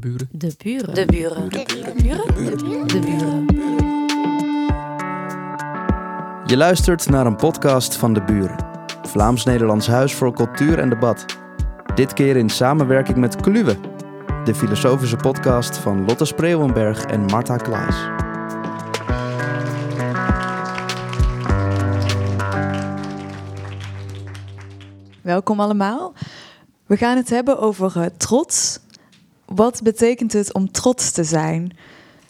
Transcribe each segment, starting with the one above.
De buren. De buren. De buren. De buren. De buren. Je luistert naar een podcast van De Buren. Vlaams-Nederlands Huis voor Cultuur en Debat. Dit keer in samenwerking met Kluwe. De filosofische podcast van Lotte Spreeuwenberg en Marta Klaas. Welkom allemaal. We gaan het hebben over eh, trots. Wat betekent het om trots te zijn?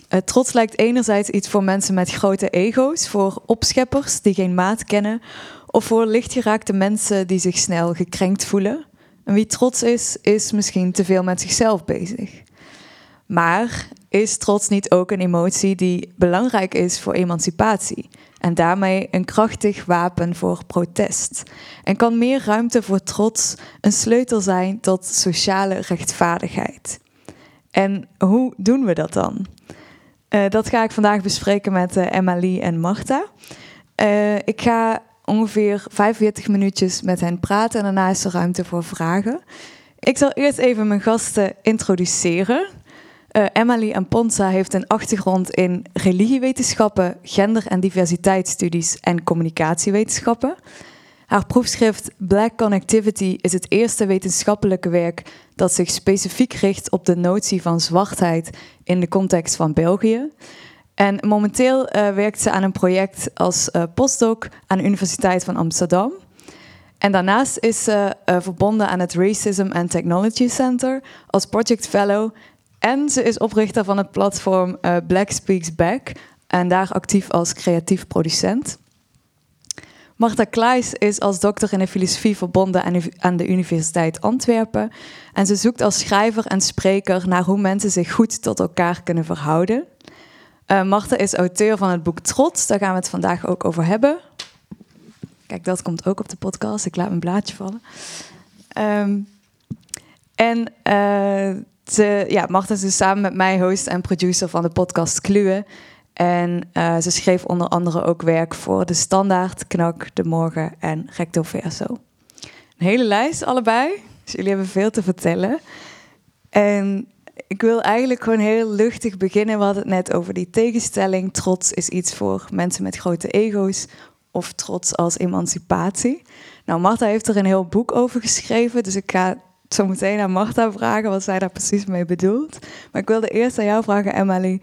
Eh, trots lijkt enerzijds iets voor mensen met grote ego's, voor opscheppers die geen maat kennen, of voor lichtgeraakte mensen die zich snel gekrenkt voelen. En wie trots is, is misschien te veel met zichzelf bezig. Maar is trots niet ook een emotie die belangrijk is voor emancipatie? En daarmee een krachtig wapen voor protest. En kan meer ruimte voor trots een sleutel zijn tot sociale rechtvaardigheid? En hoe doen we dat dan? Uh, dat ga ik vandaag bespreken met uh, Emma en Marta. Uh, ik ga ongeveer 45 minuutjes met hen praten en daarna is er ruimte voor vragen. Ik zal eerst even mijn gasten introduceren. Emily en Ponsa heeft een achtergrond in religiewetenschappen, gender- en diversiteitsstudies en communicatiewetenschappen. Haar proefschrift Black Connectivity is het eerste wetenschappelijke werk dat zich specifiek richt op de notie van zwartheid in de context van België. En momenteel uh, werkt ze aan een project als uh, postdoc aan de Universiteit van Amsterdam. En daarnaast is ze uh, verbonden aan het Racism and Technology Center als project fellow. En ze is oprichter van het platform Black Speaks Back en daar actief als creatief producent. Marta Klaes is als dokter in de filosofie verbonden aan de Universiteit Antwerpen. En ze zoekt als schrijver en spreker naar hoe mensen zich goed tot elkaar kunnen verhouden. Uh, Marta is auteur van het boek Trots, daar gaan we het vandaag ook over hebben. Kijk, dat komt ook op de podcast. Ik laat mijn blaadje vallen. Um, en uh, ze, ja, Marta is dus samen met mij host en producer van de podcast Kluwe. En uh, ze schreef onder andere ook werk voor De Standaard, Knak, De Morgen en Recto Verso. Een hele lijst allebei, dus jullie hebben veel te vertellen. En ik wil eigenlijk gewoon heel luchtig beginnen. We hadden het net over die tegenstelling. Trots is iets voor mensen met grote ego's of trots als emancipatie. Nou, Marta heeft er een heel boek over geschreven, dus ik ga zo meteen aan Marta vragen wat zij daar precies mee bedoelt. Maar ik wilde eerst aan jou vragen, Emily.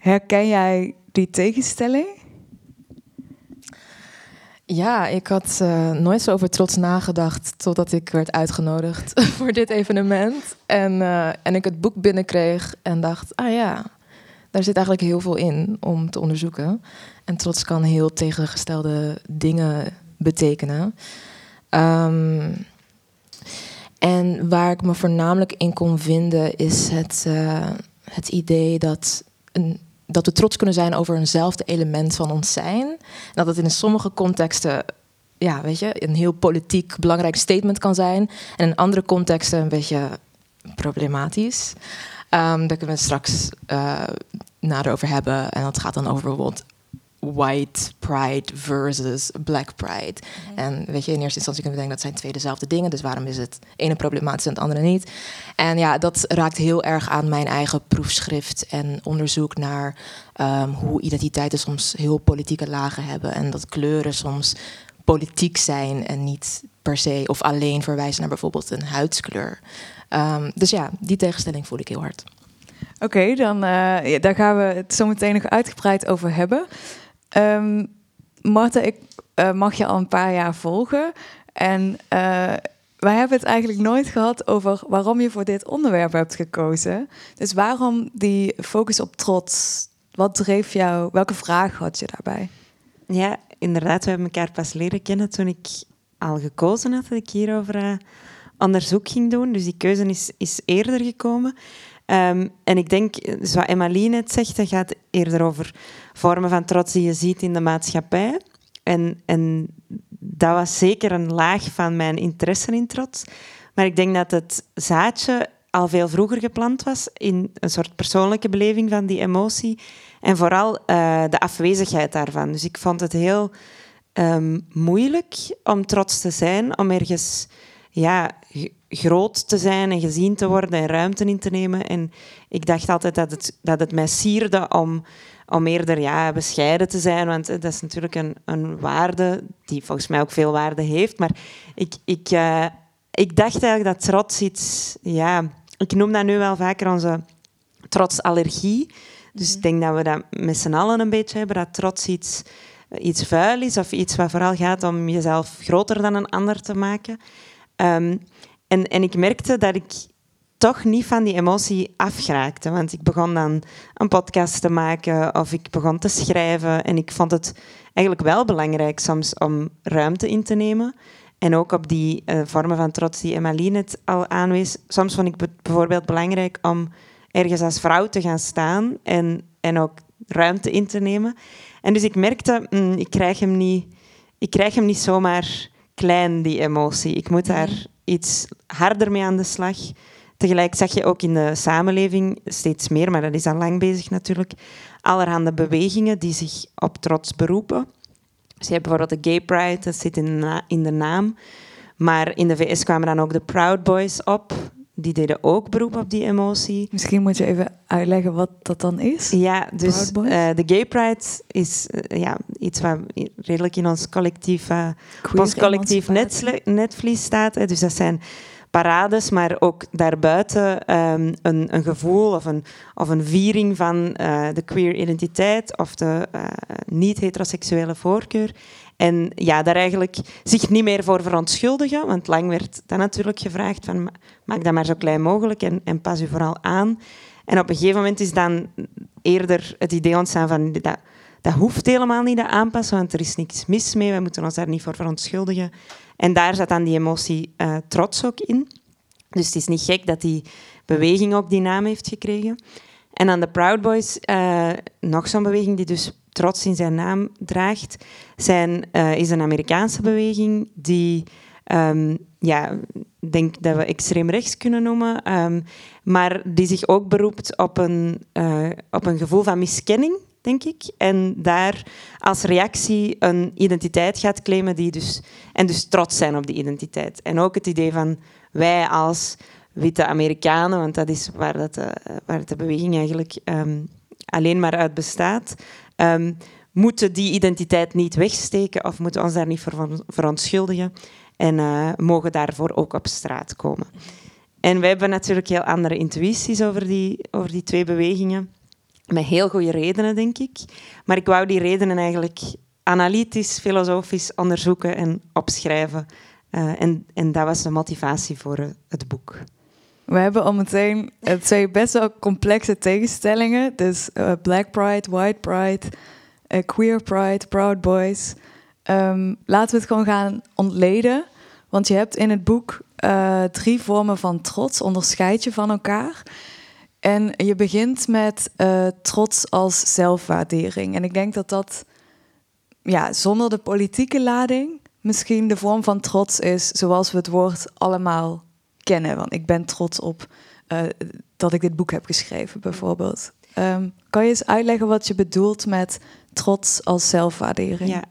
Herken jij die tegenstelling? Ja, ik had uh, nooit zo over trots nagedacht totdat ik werd uitgenodigd voor dit evenement. En, uh, en ik het boek binnenkreeg en dacht, ah ja, daar zit eigenlijk heel veel in om te onderzoeken. En trots kan heel tegengestelde dingen betekenen. Um, en waar ik me voornamelijk in kon vinden is het, uh, het idee dat een dat we trots kunnen zijn over eenzelfde element van ons zijn. En dat het in sommige contexten, ja, weet je, een heel politiek belangrijk statement kan zijn. En in andere contexten een beetje problematisch. Um, daar kunnen we straks uh, nader over hebben. En dat gaat dan over bijvoorbeeld white pride versus black pride. Mm -hmm. En weet je, in eerste instantie kunnen we denken dat zijn twee dezelfde dingen. Dus waarom is het ene problematisch en het andere niet? En ja, dat raakt heel erg aan mijn eigen proefschrift en onderzoek naar um, hoe identiteiten soms heel politieke lagen hebben. En dat kleuren soms politiek zijn en niet per se of alleen verwijzen naar bijvoorbeeld een huidskleur. Um, dus ja, die tegenstelling voel ik heel hard. Oké, okay, dan uh, ja, daar gaan we het zo meteen nog uitgebreid over hebben. Um, ik uh, mag je al een paar jaar volgen. En uh, wij hebben het eigenlijk nooit gehad over waarom je voor dit onderwerp hebt gekozen. Dus waarom die focus op trots? Wat dreef jou? Welke vraag had je daarbij? Ja, inderdaad. We hebben elkaar pas leren kennen toen ik al gekozen had dat ik hierover uh, onderzoek ging doen. Dus die keuze is, is eerder gekomen. Um, en ik denk, zoals Emily net zegt, dat gaat eerder over vormen van trots die je ziet in de maatschappij. En, en dat was zeker een laag van mijn interesse in trots. Maar ik denk dat het zaadje al veel vroeger geplant was in een soort persoonlijke beleving van die emotie. En vooral uh, de afwezigheid daarvan. Dus ik vond het heel um, moeilijk om trots te zijn, om ergens ja, groot te zijn en gezien te worden en ruimte in te nemen. En ik dacht altijd dat het, dat het mij sierde om, om eerder ja, bescheiden te zijn. Want dat is natuurlijk een, een waarde die volgens mij ook veel waarde heeft. Maar ik, ik, uh, ik dacht eigenlijk dat trots iets... Ja, ik noem dat nu wel vaker onze trotsallergie. Dus ik mhm. denk dat we dat met z'n allen een beetje hebben. Dat trots iets, iets vuil is of iets wat vooral gaat om jezelf groter dan een ander te maken. Um, en, en ik merkte dat ik toch niet van die emotie afgeraakte. Want ik begon dan een podcast te maken of ik begon te schrijven. En ik vond het eigenlijk wel belangrijk soms om ruimte in te nemen. En ook op die uh, vormen van trots die Emmeline het al aanwees. Soms vond ik het bijvoorbeeld belangrijk om ergens als vrouw te gaan staan en, en ook ruimte in te nemen. En dus ik merkte, mm, ik, krijg hem niet, ik krijg hem niet zomaar klein, die emotie. Ik moet daar mhm iets harder mee aan de slag. Tegelijk zag je ook in de samenleving steeds meer, maar dat is al lang bezig natuurlijk, allerhande bewegingen die zich op trots beroepen. Dus je hebt bijvoorbeeld de Gay Pride, dat zit in in de naam. Maar in de VS kwamen dan ook de Proud Boys op. Die deden ook beroep op die emotie. Misschien moet je even uitleggen wat dat dan is. Ja, dus uh, de Gay Pride is uh, ja, iets wat redelijk in ons collectief, uh, ons collectief netvlies staat. Hè. Dus dat zijn parades, maar ook daarbuiten um, een, een, gevoel of een, of een viering van de queer identiteit of de niet-heteroseksuele voorkeur. En ja, daar eigenlijk zich niet meer voor verontschuldigen, want lang werd dat natuurlijk gevraagd van maak dat maar zo klein mogelijk en, en pas u vooral aan. En op een gegeven moment is dan eerder het idee ontstaan van dat, dat hoeft helemaal niet te aanpassen, want er is niks mis mee, we moeten ons daar niet voor verontschuldigen. En daar zat dan die emotie uh, trots ook in. Dus het is niet gek dat die beweging ook die naam heeft gekregen. En dan de Proud Boys, uh, nog zo'n beweging die dus trots in zijn naam draagt, zijn, uh, is een Amerikaanse beweging die, um, ja, denk dat we extreem rechts kunnen noemen, um, maar die zich ook beroept op een, uh, op een gevoel van miskenning, denk ik. En daar als reactie een identiteit gaat claimen die dus, en dus trots zijn op die identiteit. En ook het idee van wij als witte Amerikanen, want dat is waar, dat, uh, waar de beweging eigenlijk um, alleen maar uit bestaat, um, moeten die identiteit niet wegsteken of moeten ons daar niet voor verontschuldigen en uh, mogen daarvoor ook op straat komen. En wij hebben natuurlijk heel andere intuïties over die, over die twee bewegingen. Met heel goede redenen, denk ik. Maar ik wou die redenen eigenlijk analytisch, filosofisch onderzoeken en opschrijven. Uh, en, en dat was de motivatie voor uh, het boek. We hebben al meteen twee best wel complexe tegenstellingen. Dus uh, Black Pride, White Pride, uh, Queer Pride, Proud Boys. Um, laten we het gewoon gaan ontleden. Want je hebt in het boek drie vormen van trots, onderscheid je van elkaar. En je begint met trots als zelfwaardering. En ik denk dat dat ja, zonder de politieke lading misschien de vorm van trots is zoals we het woord allemaal kennen. Want ik ben trots op uh, dat ik dit boek heb geschreven, bijvoorbeeld. Um, kan je eens uitleggen wat je bedoelt met trots als zelfwaardering? Ja.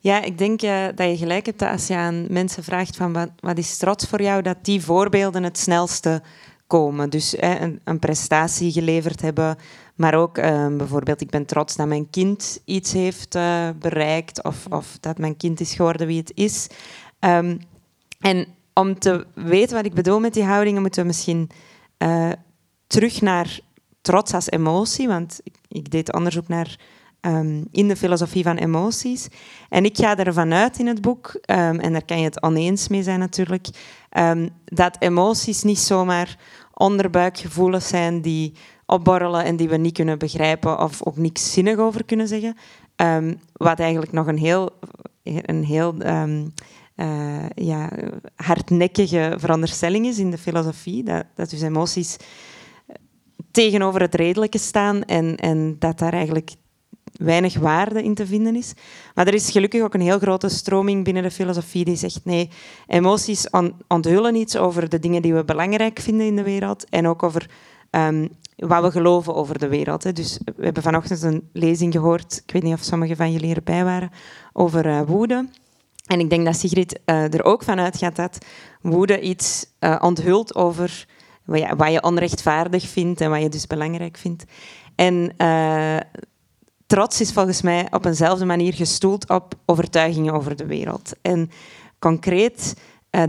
Ja, ik denk uh, dat je gelijk hebt als je aan mensen vraagt van wat, is trots voor jou, dat die voorbeelden het snelste komen. Dus een, een, prestatie geleverd hebben, maar ook uh, bijvoorbeeld ik ben trots dat mijn kind iets heeft uh, bereikt of, of, dat mijn kind is geworden wie het is. Um, en om te weten wat ik bedoel met die houdingen, moeten we misschien uh, terug naar trots als emotie. Want ik, deed onderzoek naar um, in de filosofie van emoties. En ik ga ervan uit in het boek, um, en daar kan je het oneens mee zijn natuurlijk, um, dat emoties niet zomaar onderbuikgevoelens zijn die opborrelen en die we niet kunnen begrijpen of ook niks zinnig over kunnen zeggen. wat eigenlijk nog een heel, een heel uh, ja, hardnekkige veronderstelling is in de filosofie. Dat, dat dus emoties tegenover het redelijke staan en, en dat daar eigenlijk weinig waarde in te vinden is. Maar er is gelukkig ook een heel grote stroming binnen de filosofie die zegt nee, emoties onthullen iets over de dingen die we belangrijk vinden in de wereld en ook over um, wat we geloven over de wereld. Hè. Dus we hebben vanochtend een lezing gehoord, ik weet niet of sommigen van jullie erbij waren, over uh, woede. En ik denk dat Sigrid uh, er ook van uitgaat dat woede iets uh, onthult over wat je, onrechtvaardig vindt en wat je dus belangrijk vindt. En uh, trots is volgens mij op eenzelfde manier gestoeld op overtuigingen over de wereld. En concreet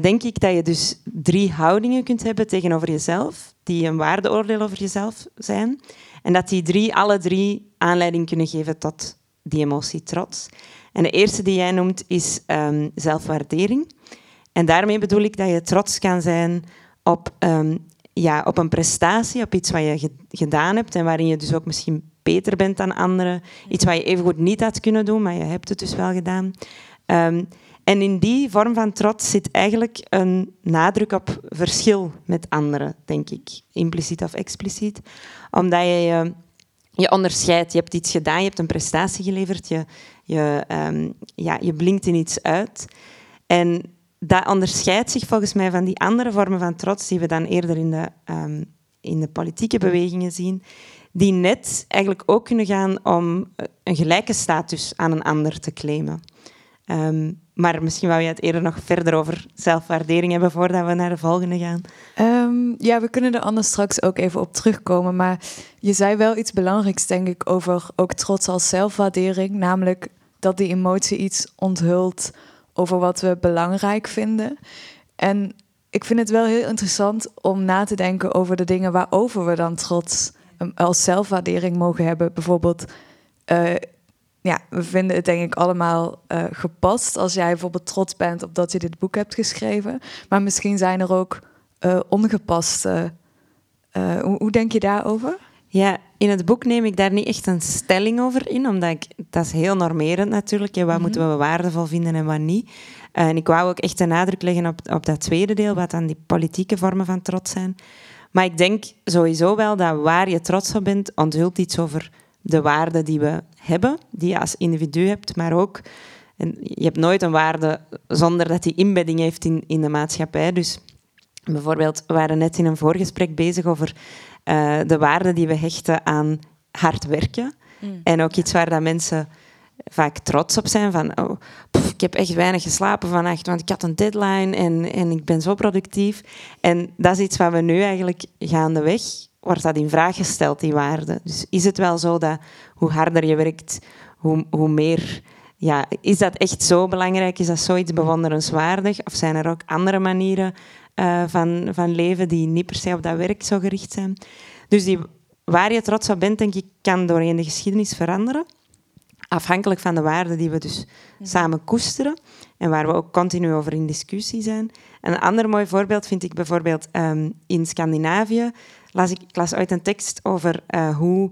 denk ik dat je dus drie houdingen kunt hebben tegenover jezelf, die een waardeoordeel over jezelf zijn. En dat die drie, alle drie, aanleiding kunnen geven tot die emotie trots. En de eerste die jij noemt is um, zelfwaardering. En daarmee bedoel ik dat je trots kan zijn op, um, ja, op een prestatie, op iets wat je gedaan hebt en waarin je dus ook misschien beter bent dan anderen. Iets wat je evengoed niet had kunnen doen, maar je hebt het dus wel gedaan. Um, en in die vorm van trots zit eigenlijk een nadruk op verschil met anderen, denk ik. Impliciet of expliciet. Omdat je je, je onderscheidt. Je hebt iets gedaan, je hebt een prestatie geleverd, je, je, um, ja, je blinkt in iets uit. En dat onderscheidt zich volgens mij van die andere vormen van trots die we dan eerder in de, um, in de politieke bewegingen zien, die net eigenlijk ook kunnen gaan om een gelijke status aan een ander te claimen. Um, maar misschien wou je het eerder nog verder over zelfwaardering hebben voordat we naar de volgende gaan. Um, ja, we kunnen er anders straks ook even op terugkomen. Maar je zei wel iets belangrijks, denk ik, over ook trots als zelfwaardering. Namelijk dat die emotie iets onthult over wat we belangrijk vinden. En ik vind het wel heel interessant om na te denken over de dingen waarover we dan trots um, als zelfwaardering mogen hebben. Bijvoorbeeld. Uh, ja, we vinden het denk ik allemaal uh, gepast als jij bijvoorbeeld trots bent op dat je dit boek hebt geschreven. Maar misschien zijn er ook uh, ongepaste. Uh, hoe, hoe, denk je daarover? Ja, in het boek neem ik daar niet echt een stelling over in, omdat ik, dat is heel normerend natuurlijk. Ja, wat mm -hmm. moeten we waardevol vinden en wat niet. en ik wou ook echt de nadruk leggen op, op dat tweede deel, wat dan die politieke vormen van trots zijn. Maar ik denk sowieso wel dat waar je trots op bent, onthult iets over de waarden die we hebben, die je als individu hebt, maar ook, en je hebt nooit een waarde zonder dat die inbedding heeft in, in de maatschappij. Dus bijvoorbeeld, we waren net in een voorgesprek bezig over uh, de waarden die we hechten aan hard werken. Mm. En ook iets waar dat mensen vaak trots op zijn. Van, oh, pff, ik heb echt weinig geslapen vannacht, want ik had een deadline en, en ik ben zo productief. En dat is iets wat we nu eigenlijk gaandeweg wordt dat in vraag gesteld, die waarde. Dus is het wel zo dat hoe harder je werkt, hoe, hoe meer... Ja, is dat echt zo belangrijk? Is dat zoiets bewonderenswaardig? Of zijn er ook andere manieren uh, van, van leven die niet per se op dat werk zo gericht zijn? Dus die, waar je trots op bent, denk ik, kan doorheen de geschiedenis veranderen. Afhankelijk van de waarden die we dus samen koesteren en waar we ook continu over in discussie zijn. een ander mooi voorbeeld vind ik bijvoorbeeld um, in Scandinavië las ik, ik las uit een tekst over uh, hoe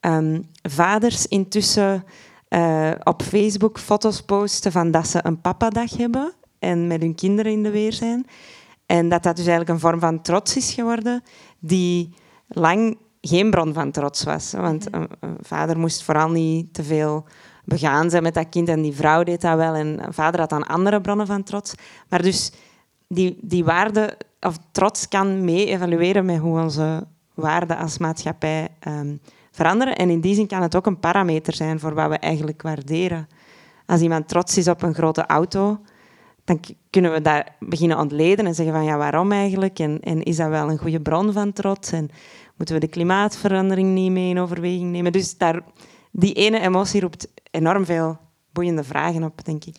um, vaders intussen uh, op Facebook foto's posten van dat ze een papadag hebben en met hun kinderen in de weer zijn. En dat dat dus eigenlijk een vorm van trots is geworden die lang geen bron van trots was. Want een, een vader moest vooral niet te veel begaan zijn met dat kind en die vrouw deed dat wel. En een vader had dan andere bronnen van trots. Maar dus die, die waarde of trots kan mee evalueren met hoe onze waarden als maatschappij um, veranderen. En in die zin kan het ook een parameter zijn voor wat we eigenlijk waarderen. Als iemand trots is op een grote auto, dan kunnen we daar beginnen ontleden en zeggen van ja, waarom eigenlijk? En, en is dat wel een goede bron van trots? En moeten we de klimaatverandering niet mee in overweging nemen? Dus daar, die ene emotie roept enorm veel boeiende vragen op, denk ik.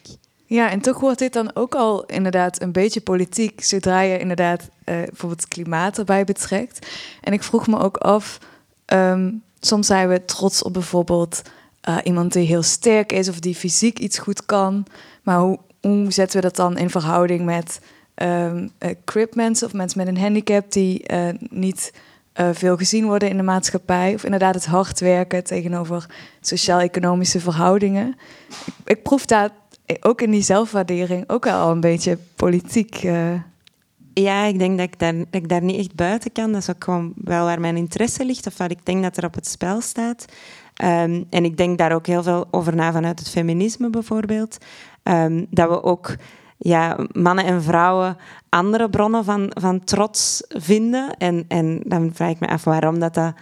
Ja, en toch wordt dit dan ook al inderdaad een beetje politiek, zodra je inderdaad uh, bijvoorbeeld klimaat erbij betrekt. En ik vroeg me ook af, um, soms zijn we trots op bijvoorbeeld uh, iemand die heel sterk is of die fysiek iets goed kan. Maar hoe, zetten we dat dan in verhouding met um, uh, crip mensen of mensen met een handicap die niet veel gezien worden in de maatschappij? Of inderdaad het hard werken tegenover sociaal-economische verhoudingen. Ik, ik proef daar ook in die zelfwaardering ook al een beetje politiek. Uh... Ja, ik denk dat ik, daar, dat ik daar niet echt buiten kan. Dat is ook gewoon wel waar mijn interesse ligt of wat ik denk dat er op het spel staat. Um, en ik denk daar ook heel veel over na vanuit het feminisme bijvoorbeeld. Um, dat we ook ja, mannen en vrouwen andere bronnen van, van trots vinden. En, en dan vraag ik me af waarom dat, dat eh,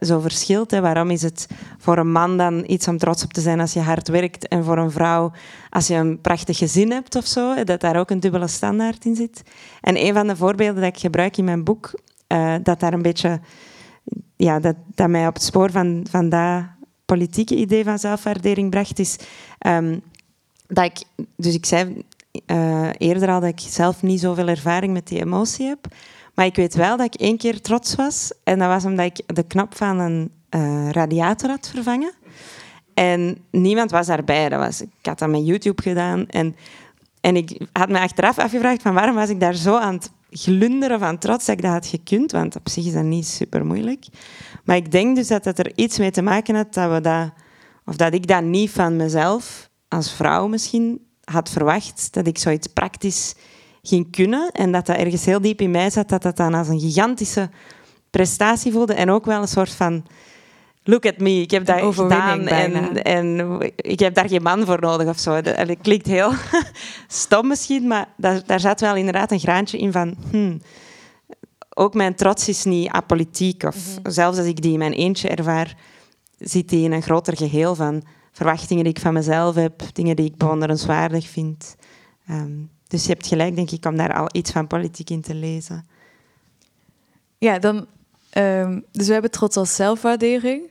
zo verschilt. Hè. Waarom is het voor een man dan iets om trots op te zijn als je hard werkt en voor een vrouw als je een prachtig gezin hebt of zo, dat daar ook een dubbele standaard in zit. En een van de voorbeelden dat ik gebruik in mijn boek, uh, dat daar een beetje, ja, dat, mij op het spoor van, van dat politieke idee van zelfwaardering bracht, is um, dat ik, dus ik zei uh, eerder al dat ik zelf niet zoveel ervaring met die emotie heb. Maar ik weet wel dat ik één keer trots was. En dat was omdat ik de knop van een uh, radiator had vervangen. En niemand was daarbij. Dat was, ik had dat met YouTube gedaan. En, en ik had me achteraf afgevraagd van waarom was ik daar zo aan het glunderen van trots dat ik dat had gekund. Want op zich is dat niet super moeilijk. Maar ik denk dus dat het er iets mee te maken had dat we dat... Of dat ik dat niet van mezelf, als vrouw misschien, had verwacht. Dat ik zoiets praktisch ging kunnen. En dat dat ergens heel diep in mij zat, dat dat dan als een gigantische prestatie voelde. En ook wel een soort van... Look at me, ik heb dat gedaan en, en, ik heb daar geen man voor nodig of zo. Dat, klinkt heel stom misschien, maar daar, daar zat wel inderdaad een graantje in van... Hmm, ook mijn trots is niet apolitiek. Of mhm. zelfs als ik die in mijn eentje ervaar, zit die in een groter geheel van verwachtingen die ik van mezelf heb, dingen die ik bewonderenswaardig vind. Um, dus je hebt gelijk, denk ik, om daar al iets van politiek in te lezen. Ja, dan, um, dus we hebben trots als zelfwaardering.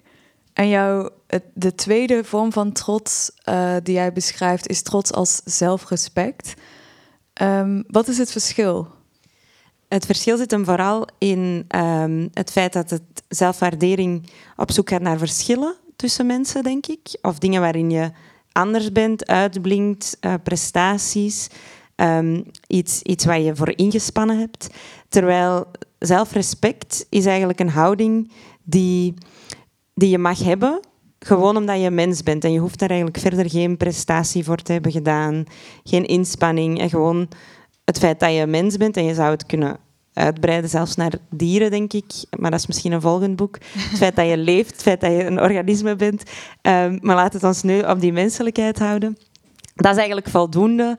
En jouw, de tweede vorm van trots uh, die jij beschrijft is trots als zelfrespect. Um, wat is het verschil? Het verschil zit hem vooral in um, het feit dat het zelfwaardering op zoek gaat naar verschillen tussen mensen, denk ik. Of dingen waarin je anders bent, uitblinkt, uh, prestaties. Um, iets, iets waar je voor ingespannen hebt. Terwijl zelfrespect is eigenlijk een houding die, die je mag hebben, gewoon omdat je mens bent. En je hoeft daar eigenlijk verder geen prestatie voor te hebben gedaan, geen inspanning. En gewoon het feit dat je mens bent en je zou het kunnen uitbreiden, zelfs naar dieren, denk ik. Maar dat is misschien een volgend boek. Het feit dat je leeft, het feit dat je een organisme bent. Um, maar laat het ons nu op die menselijkheid houden. Dat is eigenlijk voldoende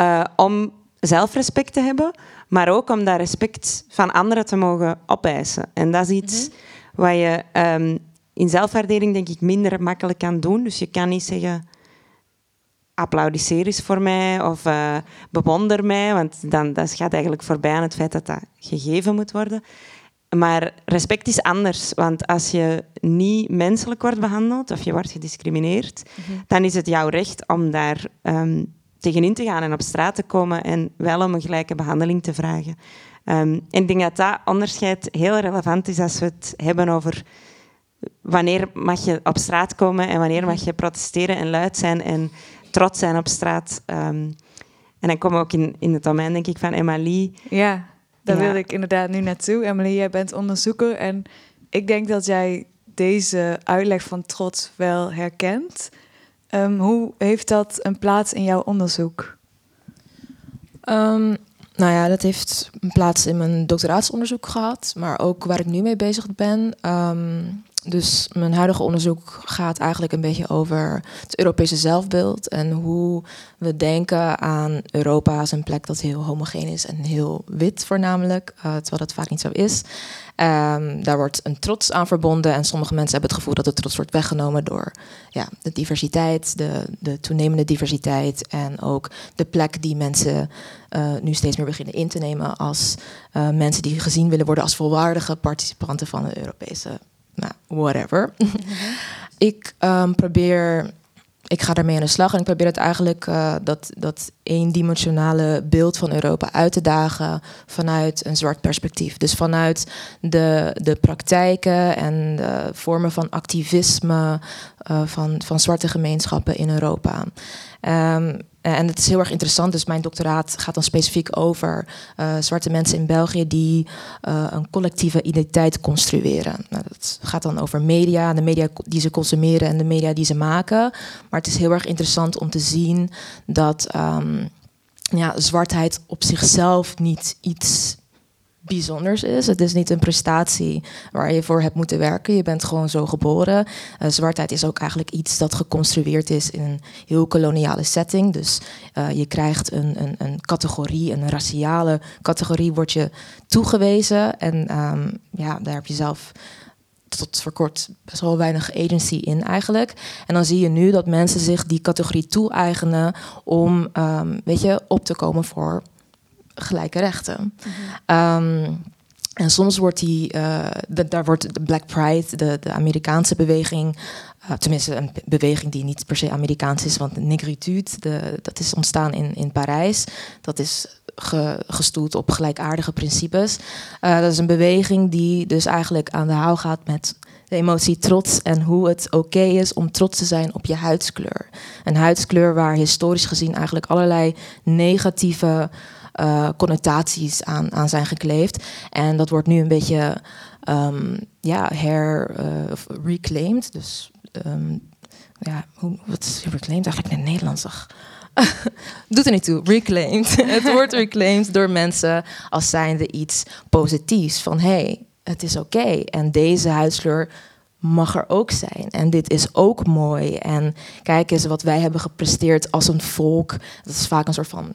uh, om zelfrespect te hebben, maar ook om dat respect van anderen te mogen opeisen. En dat is iets mm wat je um, in zelfwaardering denk ik minder makkelijk kan doen. Dus je kan niet zeggen applaudisseer eens voor mij of uh, bewonder mij, want dan dat gaat eigenlijk voorbij aan het feit dat dat gegeven moet worden. Maar respect is anders, want als je niet menselijk wordt behandeld of je wordt gediscrimineerd, mhm. dan is het jouw recht om daar um, tegenin te gaan en op straat te komen en wel om een gelijke behandeling te vragen. Um, en ik denk dat dat onderscheid heel relevant is als we het hebben over wanneer mag je op straat komen en wanneer mag je protesteren en luid zijn en trots zijn op straat. Um, en dan komen we ook in, in het domein, denk ik, van Emily. Ja, daar wil ik inderdaad nu naartoe. Emily, jij bent onderzoeker en ik denk dat jij deze uitleg van trots wel herkent. Um, hoe heeft dat een plaats in jouw onderzoek? Um, nou ja, dat heeft een plaats in mijn doctoraatsonderzoek gehad, maar ook waar ik nu mee bezig ben. Um, dus mijn huidige onderzoek gaat eigenlijk een beetje over het Europese zelfbeeld en hoe we denken aan Europa als een plek dat heel homogeen is en heel wit voornamelijk, uh, terwijl dat vaak niet zo is. Um, daar wordt een trots aan verbonden en sommige mensen hebben het gevoel dat de trots wordt weggenomen door ja, de diversiteit, de, de toenemende diversiteit en ook de plek die mensen uh, nu steeds meer beginnen in te nemen als uh, mensen die gezien willen worden als volwaardige participanten van de Europese nou, whatever. ik um, probeer, ik ga daarmee aan de slag en ik probeer het eigenlijk uh, dat, dat eendimensionale beeld van Europa uit te dagen vanuit een zwart perspectief. Dus vanuit de, de praktijken en de vormen van activisme uh, van, van zwarte gemeenschappen in Europa. Um, en het is heel erg interessant, dus mijn doctoraat gaat dan specifiek over uh, zwarte mensen in België die uh, een collectieve identiteit construeren. Nou, dat gaat dan over media, de media die ze consumeren en de media die ze maken. Maar het is heel erg interessant om te zien dat um, ja, zwartheid op zichzelf niet iets bijzonders is. Het is niet een prestatie waar je voor hebt moeten werken. Je bent gewoon zo geboren. Uh, zwartheid is ook eigenlijk iets dat geconstrueerd is in een heel koloniale setting. Dus uh, je krijgt een, een, een, categorie, een raciale categorie, wordt je toegewezen. En um, ja, daar heb je zelf tot voor kort best wel weinig agency in eigenlijk. En dan zie je nu dat mensen zich die categorie toe-eigenen om, ehm, weet je, op te komen voor gelijke rechten. Ehm, en soms wordt die, eh, de- daar wordt de Black Pride, de, de Amerikaanse beweging, eh, tenminste een be- beweging die niet per se Amerikaans is, want de negritude, de, dat is ontstaan in, in Parijs. Dat is ge- gestoeld op gelijkaardige principes. Eh, dat is een beweging die dus eigenlijk aan de haal gaat met de emotie trots en hoe het oké is om trots te zijn op je huidskleur. Een huidskleur waar historisch gezien eigenlijk allerlei negatieve eh, connotaties aan, aan zijn gekleefd. En dat wordt nu een beetje ehm, ja, her eh, reclaimed. Dus ehm, ja, hoe, wat reclaimed eigenlijk in het Nederlands? Doet er niet toe, reclaimed. het wordt reclaimed door mensen als zijnde iets positiefs. Van hé, hey, het is oké. En deze huidskleur mag er ook zijn. En dit is ook mooi. En kijk eens wat wij hebben gepresteerd als een volk. Dat is vaak een soort van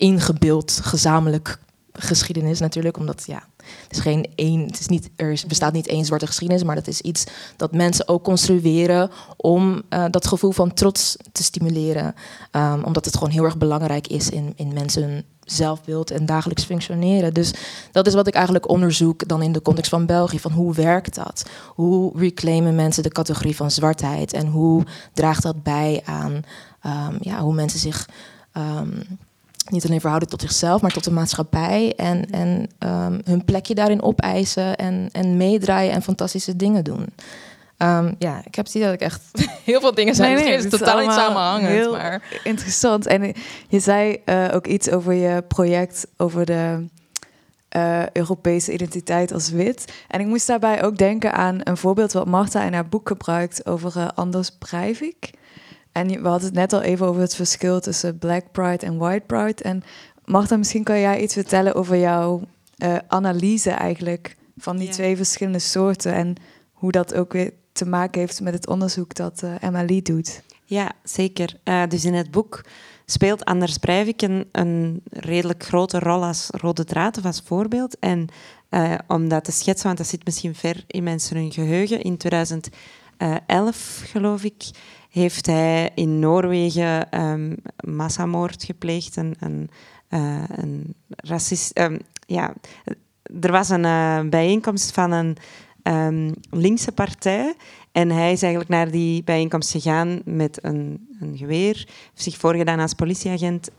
ingebeeld gezamenlijk geschiedenis natuurlijk, omdat ja, het is geen één, het is niet, er bestaat niet één zwarte geschiedenis, maar dat is iets dat mensen ook construeren om eh, dat gevoel van trots te stimuleren, Ehm, omdat het gewoon heel erg belangrijk is in, in mensen zelfbeeld en dagelijks functioneren. Dus dat is wat ik eigenlijk onderzoek dan in de context van België, van hoe werkt dat? Hoe reclaimen mensen de categorie van zwartheid en hoe draagt dat bij aan ehm, ja, hoe mensen zich ehm, niet alleen verhouden tot zichzelf, maar tot de maatschappij. En, en ehm, hun plekje daarin opeisen en, en meedraaien en fantastische dingen doen. Ehm, ja, ik heb het idee dat ik echt heel veel dingen zijn. Nee, nee, het is totaal niet samenhangend. heel- Maar Interessant. En eh, je zei eh, ook iets over je project over de eh, Europese identiteit als wit. En ik moest daarbij ook denken aan een voorbeeld wat Marta in haar boek gebruikt over Anders Breivik. En we hadden het net al even over het verschil tussen Black Pride en White Pride. En Marta, misschien kan jij iets vertellen over jouw eh, analyse eigenlijk van die Ja. twee verschillende soorten en hoe dat ook weer te maken heeft met het onderzoek dat eh Emily doet. Ja, zeker. Eh, dus in het boek speelt Anders Breivik een, een redelijk grote rol als rode draad of als voorbeeld. En eh, om dat te schetsen, want dat zit misschien ver in mensen hun geheugen, in 2011, geloof ik, heeft hij in Noorwegen ehm, massamoord gepleegd. Een, een, eh, een racist... ehm, ja, er was een eh, bijeenkomst van een ehm, linkse partij en hij is eigenlijk naar die bijeenkomst gegaan met een, een geweer, heeft zich voorgedaan als politieagent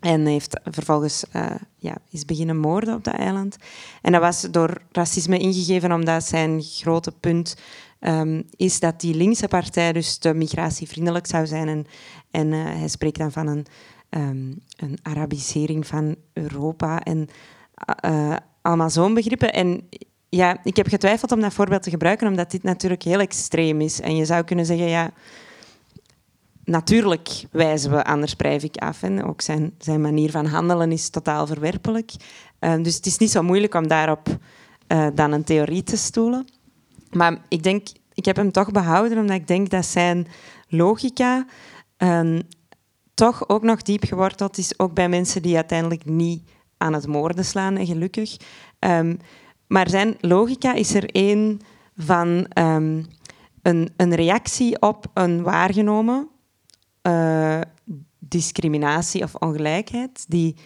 en heeft vervolgens eh, ja, is beginnen moorden op dat eiland. En dat was door racisme ingegeven, omdat zijn grote punt ehm, is dat die linkse partij dus te migratievriendelijk zou zijn. En, en eh, hij spreekt dan van een, ehm, een Arabisering van Europa en eh, allemaal zo'n begrippen. En ja, ik heb getwijfeld om dat voorbeeld te gebruiken, omdat dit natuurlijk heel extreem is. En je zou kunnen zeggen, ja, natuurlijk wijzen we Anders Breivik af. En ook zijn, zijn manier van handelen is totaal verwerpelijk. Eh, dus het is niet zo moeilijk om daarop dan een theorie te stoelen. Maar ik denk, ik heb hem toch behouden, omdat ik denk dat zijn logica ehm, toch ook nog diep geworteld is, ook bij mensen die uiteindelijk niet aan het moorden slaan, en gelukkig. Ehm, maar zijn logica is er één van ehm, een, een reactie op een waargenomen eh, discriminatie of ongelijkheid, die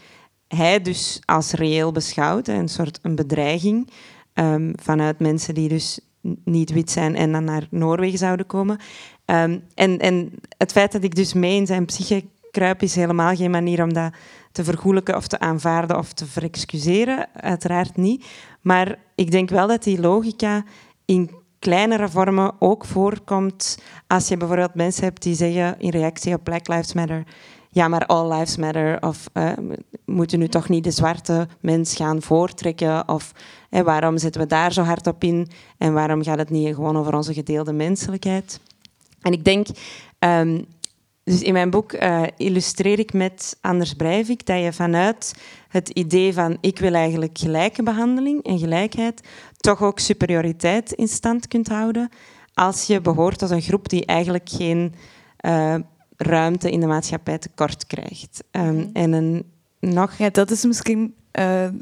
hij dus als reëel beschouwt, een soort een bedreiging ehm, vanuit mensen die dus niet wit zijn en dan naar Noorwegen zouden komen. Ehm, en, en het feit dat ik dus mee in zijn psyche kruip is helemaal geen manier om dat te vergoelijken of te aanvaarden of te verexcuseren. Uiteraard niet. Maar ik denk wel dat die logica in kleinere vormen ook voorkomt als je bijvoorbeeld mensen hebt die zeggen in reactie op Black Lives Matter, ja, maar all lives matter, of eh, moeten nu toch niet de zwarte mens gaan voortrekken, of waarom zetten we daar zo hard op in? En waarom gaat het niet gewoon over onze gedeelde menselijkheid? En ik denk, ehm, dus in mijn boek eh, illustreer ik met Anders Breivik dat je vanuit het idee van ik wil eigenlijk gelijke behandeling en gelijkheid toch ook superioriteit in stand kunt houden als je behoort tot een groep die eigenlijk geen eh, ruimte in de maatschappij tekort krijgt. Um, En een nog... Ja, dat is misschien eh, eh,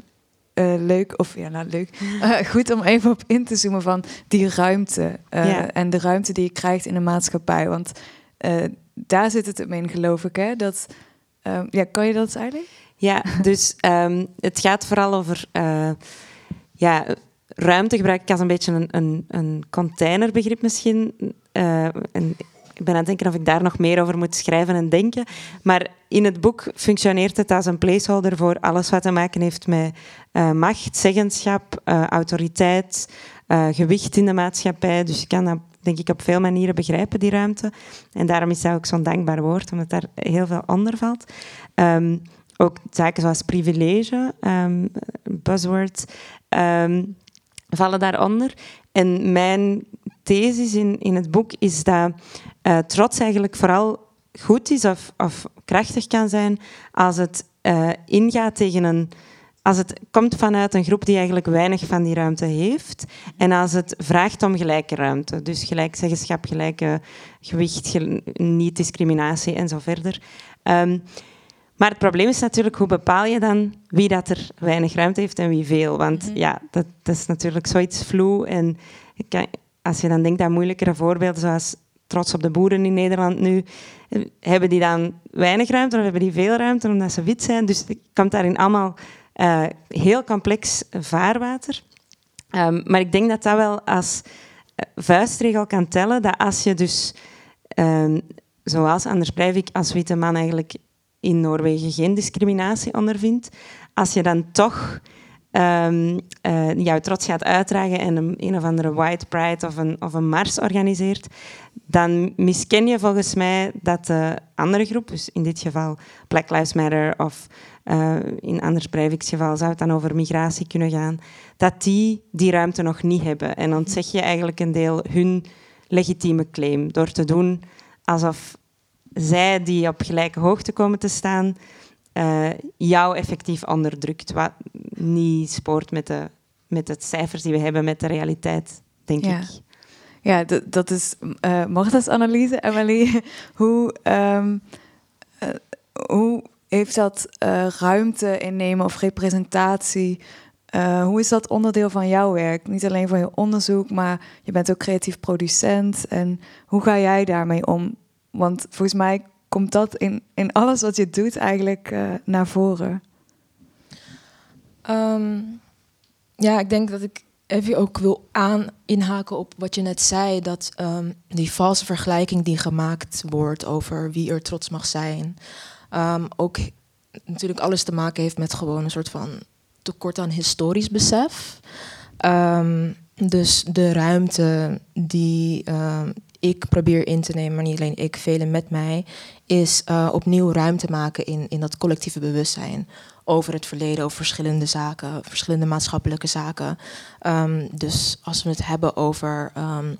leuk, of ja, nou leuk, eh, goed om even op in te zoomen van die ruimte. Ja. En de ruimte die je krijgt in de maatschappij. Want daar zit het hem in, geloof ik. Hè? Dat, ehm, ja, kan je dat eigenlijk? Ja, dus ehm, het gaat vooral over ja, ruimte gebruik ik als een beetje een, een, een containerbegrip misschien. En ik ben aan het denken of ik daar nog meer over moet schrijven en denken. Maar in het boek functioneert het als een placeholder voor alles wat te maken heeft met eh, macht, zeggenschap, eh, autoriteit, eh, gewicht in de maatschappij. Dus je kan dat denk ik op veel manieren begrijpen, die ruimte. En daarom is dat ook zo'n dankbaar woord, omdat daar heel veel onder valt. Ehm, ook zaken zoals privilege, ehm, buzzword, ehm, vallen daaronder. En mijn thesis in, in het boek is dat eh, trots eigenlijk vooral goed is of, of krachtig kan zijn als het eh, ingaat tegen een... Als het komt vanuit een groep die eigenlijk weinig van die ruimte heeft. En als het vraagt om gelijke ruimte. Dus gelijk zeggenschap, gelijke gewicht, gel- niet-discriminatie en zo verder. Ehm, maar het probleem is natuurlijk, hoe bepaal je dan wie dat er weinig ruimte heeft en wie veel? Want ja, dat, dat is natuurlijk zoiets vloe. En kan- als je dan denkt aan moeilijkere voorbeelden, zoals trots op de boeren in Nederland nu, hebben die dan weinig ruimte of hebben die veel ruimte omdat ze wit zijn? Dus het komt daarin allemaal eh, heel complex vaarwater. Ehm, maar ik denk dat dat wel als eh, vuistregel kan tellen, dat als je dus, ehm, zoals Anders Breivik als witte man eigenlijk in Noorwegen geen discriminatie ondervindt, als je dan toch eh, jouw trots gaat uitdragen en een, of andere white pride of een, of een mars organiseert, dan misken je volgens mij dat de andere groep, dus in dit geval Black Lives Matter of eh, in Anders Breivik's geval zou het dan over migratie kunnen gaan, dat die die ruimte nog niet hebben. En ontzeg je eigenlijk een deel hun legitieme claim door te doen alsof zij die op gelijke hoogte komen te staan, eh, jou effectief onderdrukt. Wat niet spoort met de, met de cijfers die we hebben, met de realiteit, denk Ja. ik. Ja, dat is Marta's analyse. Emily, hoe, ehm, eh, hoe heeft dat eh, ruimte innemen of representatie? hoe is dat onderdeel van jouw werk? Niet alleen van je onderzoek, maar je bent ook creatief producent. En hoe ga jij daarmee om? Want volgens mij komt dat in, in alles wat je doet eigenlijk eh, naar voren. Ehm, ja, ik denk dat ik even ook wil aan inhaken op wat je net zei. Dat ehm, die valse vergelijking die gemaakt wordt over wie er trots mag zijn. ehm, ook natuurlijk alles te maken heeft met gewoon een soort van tekort aan historisch besef. Dus de ruimte die ik probeer in te nemen, maar niet alleen ik, velen met mij, is eh, opnieuw ruimte maken in, in dat collectieve bewustzijn over het verleden, over verschillende zaken, verschillende maatschappelijke zaken. Ehm, dus als we het hebben over. ehm,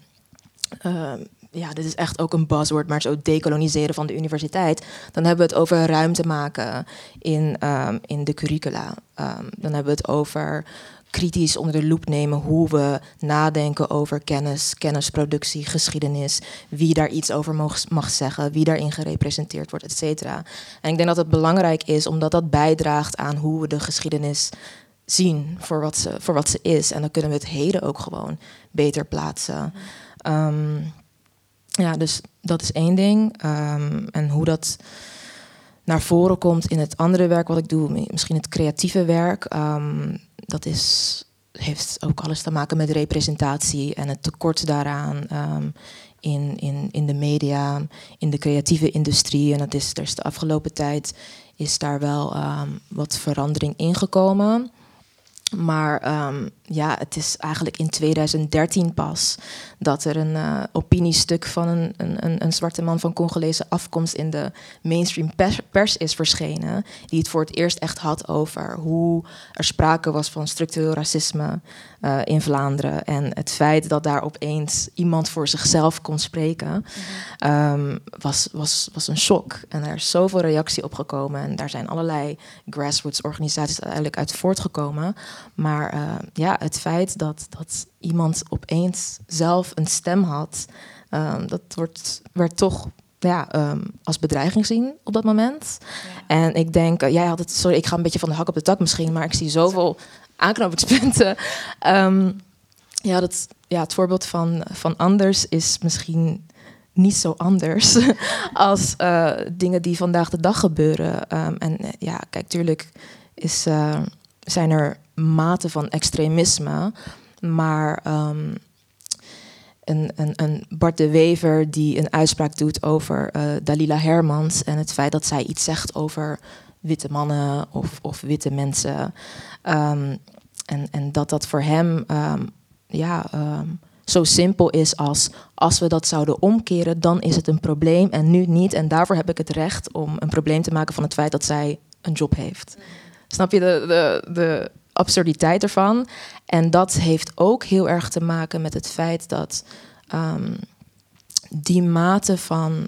ehm, ja, dit is echt ook een buzzword, maar zo decoloniseren van de universiteit. Dan hebben we het over ruimte maken in, in de curricula. Dan hebben we het over kritisch onder de loep nemen hoe we nadenken over kennis, kennisproductie, geschiedenis, wie daar iets over mag, mag zeggen, wie daarin gerepresenteerd wordt, et cetera. En ik denk dat het belangrijk is, omdat dat bijdraagt aan hoe we de geschiedenis zien voor wat ze, voor wat ze is. En dan kunnen we het heden ook gewoon beter plaatsen. Ehm, ja, dus dat is één ding. Ehm, en hoe dat naar voren komt in het andere werk wat ik doe, misschien het creatieve werk, ehm, dat is, heeft ook alles te maken met representatie en het tekort daaraan ehm, in, in, in de media, in de creatieve industrie. En dat is, er is de afgelopen tijd is daar wel ehm, wat verandering ingekomen. Maar ehm, ja, het is eigenlijk in 2013 pas dat er een eh, opiniestuk van een, een, een, zwarte man van Congolese afkomst in de mainstream pers is verschenen. Die het voor het eerst echt had over hoe er sprake was van structureel racisme eh, in Vlaanderen. En het feit dat daar opeens iemand voor zichzelf kon spreken, ehm, was, was, was een shock. En er is zoveel reactie op gekomen. En daar zijn allerlei grassroots organisaties uiteindelijk uit voortgekomen. Maar eh, ja, het feit dat, dat iemand opeens zelf een stem had, ehm, dat wordt, werd toch ja, ehm, als bedreiging zien op dat moment. En ik denk, eh, jij had het, sorry, ik ga een beetje van de hak op de tak misschien, maar ik zie zoveel aanknopingspunten. Ehm, ja, dat, ja, het voorbeeld van, van anders is misschien niet zo anders als eh, dingen die vandaag de dag gebeuren. Ehm, en eh, ja, kijk, tuurlijk is, zijn er maten van extremisme, maar um, een, een, een, Bart de Wever die een uitspraak doet over Dalila Hermans en het feit dat zij iets zegt over witte mannen of, of witte mensen. En, en dat dat voor hem um, ja, um, zo simpel is als als we dat zouden omkeren, dan is het een probleem en nu niet. En daarvoor heb ik het recht om een probleem te maken van het feit dat zij een job heeft. Snap je de, de, de absurditeit ervan. En dat heeft ook heel erg te maken met het feit dat um, die mate van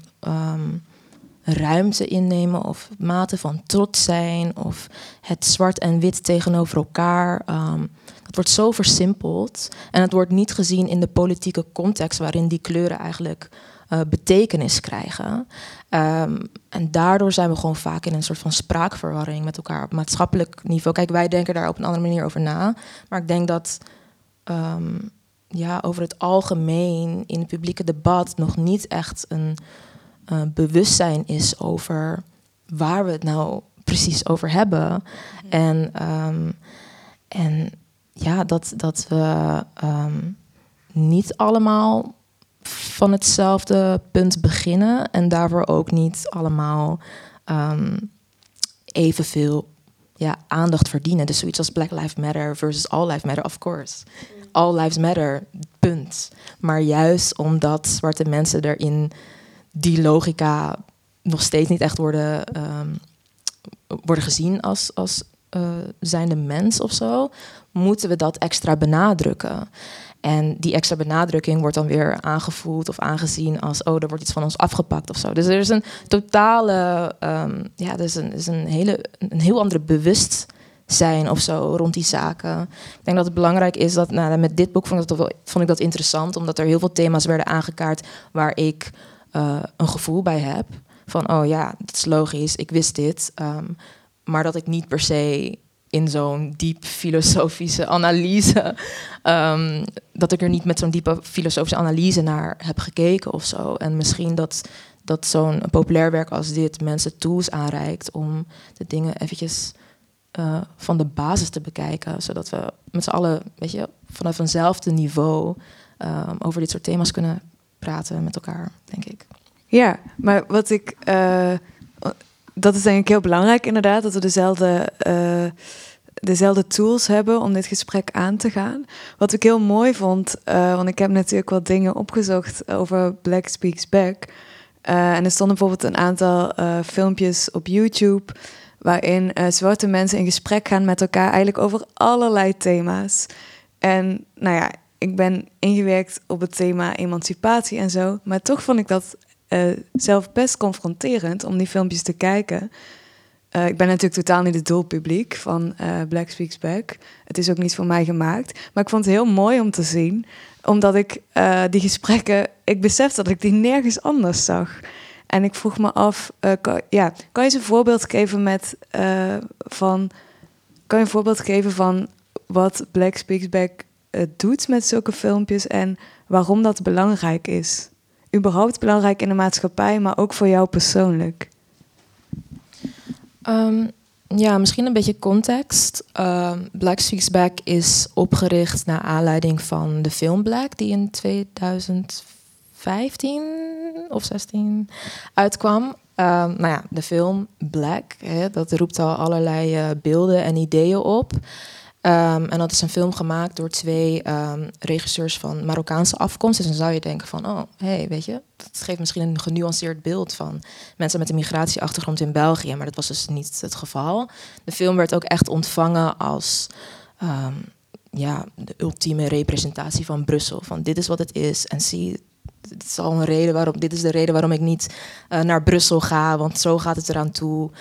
ruimte innemen of mate van trots zijn of het zwart en wit tegenover elkaar. Um, het wordt zo versimpeld en het wordt niet gezien in de politieke context waarin die kleuren eigenlijk uh, betekenis krijgen. Um, en daardoor zijn we gewoon vaak in een soort van spraakverwarring met elkaar op maatschappelijk niveau. Kijk, wij denken daar op een andere manier over na. Maar ik denk dat um, ja, over het algemeen in het publieke debat nog niet echt een uh, bewustzijn is over waar we het nou precies over hebben. Mm -hmm. En, um, en ja, dat, dat we niet allemaal van hetzelfde punt beginnen en daarvoor ook niet allemaal um, evenveel ja, aandacht verdienen. Dus zoiets als Black Lives Matter versus All Lives Matter, of course. All Lives Matter, punt. Maar juist omdat zwarte mensen erin die logica nog steeds niet echt worden, um, worden gezien als, als uh, zijnde mens of zo, moeten we dat extra benadrukken. En die extra benadrukking wordt dan weer aangevoeld of aangezien als, oh, er wordt iets van ons afgepakt of zo. Dus er is een totale, um, ja, er is een, is een, hele, een heel andere bewustzijn of zo rond die zaken. Ik denk dat het belangrijk is dat, nou, met dit boek vond ik, dat vond ik dat interessant, omdat er heel veel thema's werden aangekaart waar ik uh, een gevoel bij heb. Van, oh ja, dat is logisch, ik wist dit. Um, maar dat ik niet per se in zo'n diep filosofische analyse. Um, dat ik er niet met zo'n diepe filosofische analyse naar heb gekeken of zo. En misschien dat, dat zo'n populair werk als dit mensen tools aanreikt om de dingen eventjes uh, van de basis te bekijken. Zodat we met z'n allen, weet je, vanaf eenzelfde niveau um, over dit soort thema's kunnen praten met elkaar, denk ik. Ja, maar wat ik. Uh dat is denk ik heel belangrijk inderdaad, dat we dezelfde, uh, dezelfde tools hebben om dit gesprek aan te gaan. Wat ik heel mooi vond, uh, want ik heb natuurlijk wat dingen opgezocht over Black Speaks Back. En er stonden bijvoorbeeld een aantal filmpjes op YouTube waarin zwarte mensen in gesprek gaan met elkaar eigenlijk over allerlei thema's. En nou ja, ik ben ingewerkt op het thema emancipatie en zo, maar toch vond ik dat uh, zelf best confronterend om die filmpjes te kijken. Uh, ik ben natuurlijk totaal niet het doelpubliek van uh, Black Speaks Back. Het is ook niet voor mij gemaakt. Maar ik vond het heel mooi om te zien. Omdat ik die gesprekken... Ik besef dat ik die nergens anders zag. En ik vroeg me af... Kan, ja, kan je eens een voorbeeld geven met... van, kan je een voorbeeld geven van wat Black Speaks Back doet met zulke filmpjes... en waarom dat belangrijk is? überhaupt belangrijk in de maatschappij, maar ook voor jou persoonlijk? Um, ja, misschien een beetje context. Um, Black Speaks Back is opgericht naar aanleiding van de film Black, die in 2015 of 16 uitkwam. Um, nou ja, de film Black, hè, dat roept al allerlei uh, beelden en ideeën op. Um, en dat is een film gemaakt door twee um, regisseurs van Marokkaanse afkomst. Dus dan zou je denken van, oh, hey, weet je, dat geeft misschien een genuanceerd beeld van mensen met een migratieachtergrond in België. Maar dat was dus niet het geval. De film werd ook echt ontvangen als um, ja, de ultieme representatie van Brussel. Van dit is wat het is en zie, dit is al een reden waarom, dit is de reden waarom ik niet uh, naar Brussel ga, want zo gaat het eraan toe.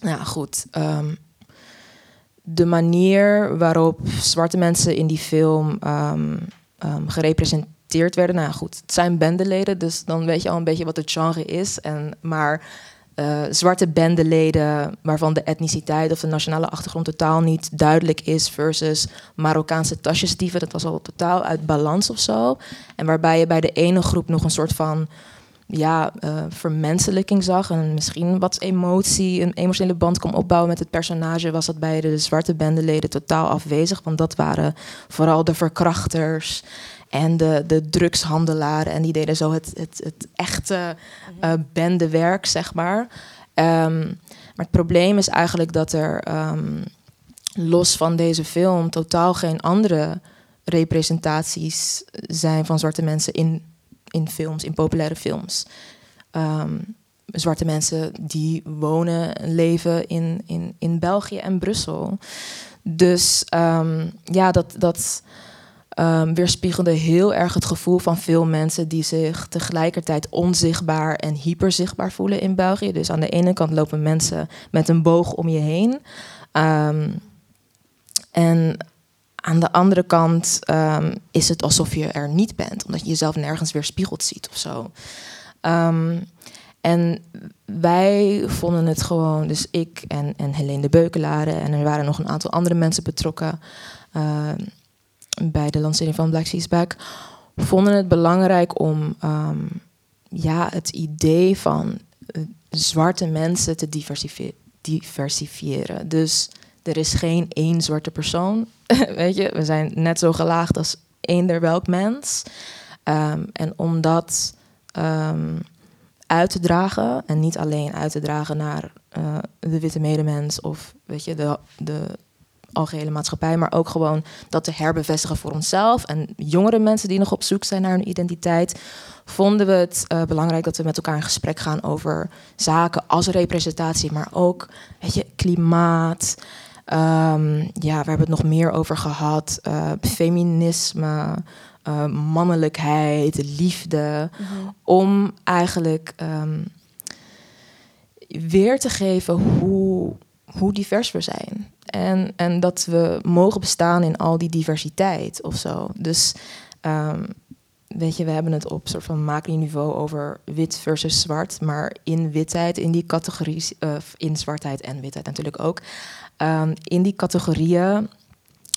ja, goed de manier waarop zwarte mensen in die film um, um, gerepresenteerd werden. Nou goed, het zijn bendeleden, dus dan weet je al een beetje wat het genre is. En, maar uh, zwarte bendeleden waarvan de etniciteit of de nationale achtergrond totaal niet duidelijk is, versus Marokkaanse tasjesdieven, dat was al totaal uit balans of zo. En waarbij je bij de ene groep nog een soort van ja, uh, vermenselijking zag en misschien wat emotie, een emotionele band kon opbouwen met het personage, was dat bij de zwarte bendeleden totaal afwezig. Want dat waren vooral de verkrachters en de, de drugshandelaren. En die deden zo het, het, het echte uh, bendewerk, zeg maar. Um, maar het probleem is eigenlijk dat er um, los van deze film totaal geen andere representaties zijn van zwarte mensen in in films, in populaire films. Um, zwarte mensen die wonen en leven in, in, in België en Brussel. Dus um, ja, dat, dat um, weerspiegelde heel erg het gevoel van veel mensen die zich tegelijkertijd onzichtbaar en hyperzichtbaar voelen in België. Dus aan de ene kant lopen mensen met een boog om je heen. En aan de andere kant um, is het alsof je er niet bent, omdat je jezelf nergens weer spiegeld ziet of zo. Um, en wij vonden het gewoon, dus ik en, en Helene de Beukelare, en er waren nog een aantal andere mensen betrokken uh, bij de lancering van Black Seas Back, vonden het belangrijk om ja, het idee van uh, zwarte mensen te diversifiëren. Dus er is geen één zwarte persoon. Weet je, we zijn net zo gelaagd als eender welk mens. Um, en om dat um, uit te dragen, en niet alleen uit te dragen naar uh, de witte medemens of weet je, de, de algehele maatschappij, maar ook gewoon dat te herbevestigen voor onszelf. En jongere mensen die nog op zoek zijn naar hun identiteit, vonden we het uh, belangrijk dat we met elkaar in gesprek gaan over zaken als representatie, maar ook weet je, klimaat. Um, ja, we hebben het nog meer over gehad. Uh, feminisme, uh, mannelijkheid, liefde. Mm -hmm. Om eigenlijk um, weer te geven hoe, hoe divers we zijn. En, en dat we mogen bestaan in al die diversiteit of zo. Dus um, weet je, we hebben het op soort van macro-niveau over wit versus zwart. Maar in witheid, in die categorie, uh, in zwartheid en witheid natuurlijk ook. Um, in die categorieën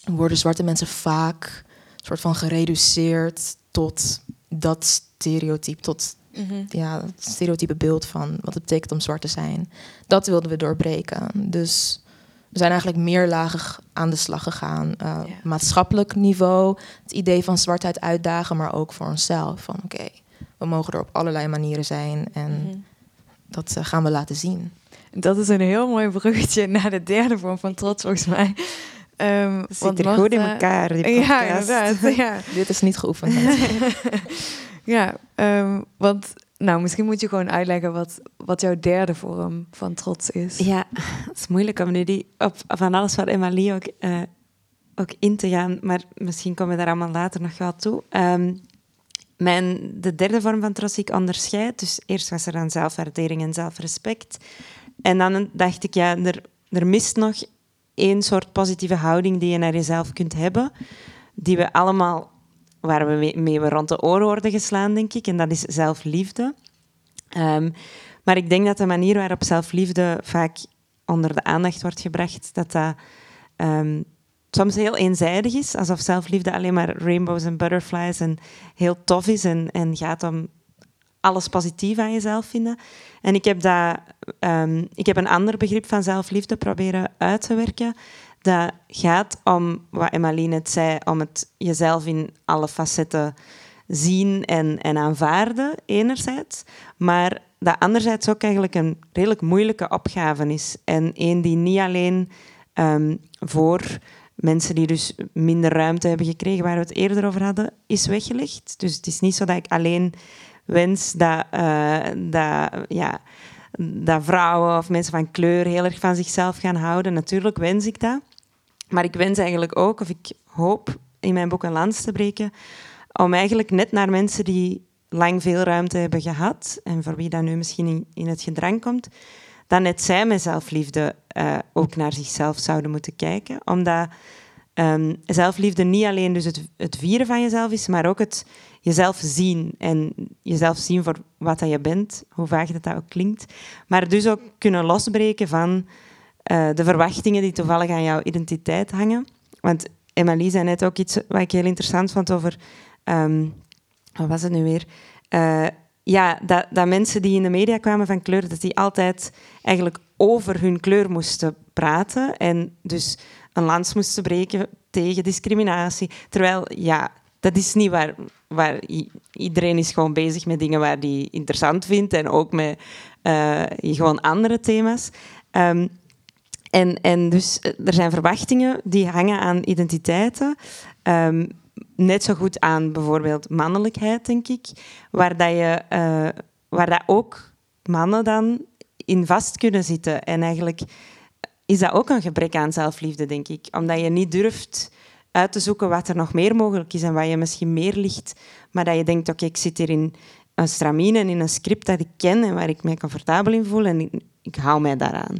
worden zwarte mensen vaak soort van gereduceerd tot dat stereotype, tot mm -hmm. ja, het stereotype beeld van wat het betekent om zwart te zijn. Dat wilden we doorbreken. Dus we zijn eigenlijk meerlagig aan de slag gegaan. Uh, ja. Maatschappelijk niveau, het idee van zwartheid uitdagen, maar ook voor onszelf. Van oké, okay, we mogen er op allerlei manieren zijn en mm -hmm. dat uh, gaan we laten zien. Dat is een heel mooi bruggetje naar de derde vorm van trots, volgens mij. Um, zit er goed in elkaar, die podcast. Ja, inderdaad. Ja. Dit is niet geoefend. ja, um, want nou, misschien moet je gewoon uitleggen wat, wat jouw derde vorm van trots is. Ja, het is moeilijk om nu die op van alles wat Emily ook, uh, ook in te gaan, maar misschien komen we daar allemaal later nog wel toe. Um, mijn, de derde vorm van trots die ik onderscheid, dus eerst was er dan zelfwaardering en zelfrespect. En dan dacht ik, ja, er, er mist nog één soort positieve houding die je naar jezelf kunt hebben, die we allemaal, waar we mee, rond de oren worden geslaan, denk ik, en dat is zelfliefde. Um, maar ik denk dat de manier waarop zelfliefde vaak onder de aandacht wordt gebracht, dat dat um, soms heel eenzijdig is, alsof zelfliefde alleen maar rainbows en butterflies en heel tof is en, en gaat om alles positief aan jezelf vinden. En ik heb, dat, um, ik heb een ander begrip van zelfliefde proberen uit te werken. Dat gaat om, wat Emmaline net zei, om het jezelf in alle facetten zien en, en aanvaarden, enerzijds. Maar dat anderzijds ook eigenlijk een redelijk moeilijke opgave is. En één die niet alleen um, voor mensen die dus minder ruimte hebben gekregen, waar we het eerder over hadden, is weggelegd. Dus het is niet zo dat ik alleen wens dat, uh, dat, ja, dat vrouwen of mensen van kleur heel erg van zichzelf gaan houden. Natuurlijk wens ik dat. Maar ik wens eigenlijk ook, of ik hoop in mijn boek een lans te breken, om eigenlijk net naar mensen die lang veel ruimte hebben gehad en voor wie dat nu misschien in, het gedrang komt, dat net zij met zelfliefde uh, ook naar zichzelf zouden moeten kijken. Omdat ehm, zelfliefde niet alleen dus het, het vieren van jezelf is, maar ook het jezelf zien. En jezelf zien voor wat dat je bent, hoe vaag dat, dat ook klinkt. Maar dus ook kunnen losbreken van eh, de verwachtingen die toevallig aan jouw identiteit hangen. Want Emily zei net ook iets wat ik heel interessant vond over... Ehm, wat was het nu weer? Uh, ja, dat, dat mensen die in de media kwamen van kleur, dat die altijd eigenlijk over hun kleur moesten praten en dus een lans moesten breken tegen discriminatie. Terwijl, ja, dat is niet waar, waar iedereen is gewoon bezig met dingen waar die interessant vindt en ook met uh, gewoon andere thema's. Um, en, en dus eh, er zijn verwachtingen die hangen aan identiteiten. Um, net zo goed aan bijvoorbeeld mannelijkheid, denk ik. Waar, dat je, uh, waar dat ook mannen dan in vast kunnen zitten. En eigenlijk is dat ook een gebrek aan zelfliefde, denk ik. Omdat je niet durft uit te zoeken wat er nog meer mogelijk is en waar je misschien meer ligt. Maar dat je denkt, oké, ik zit hier in een stramine en in een script dat ik ken en waar ik mij comfortabel in voel en ik, ik hou mij daaraan.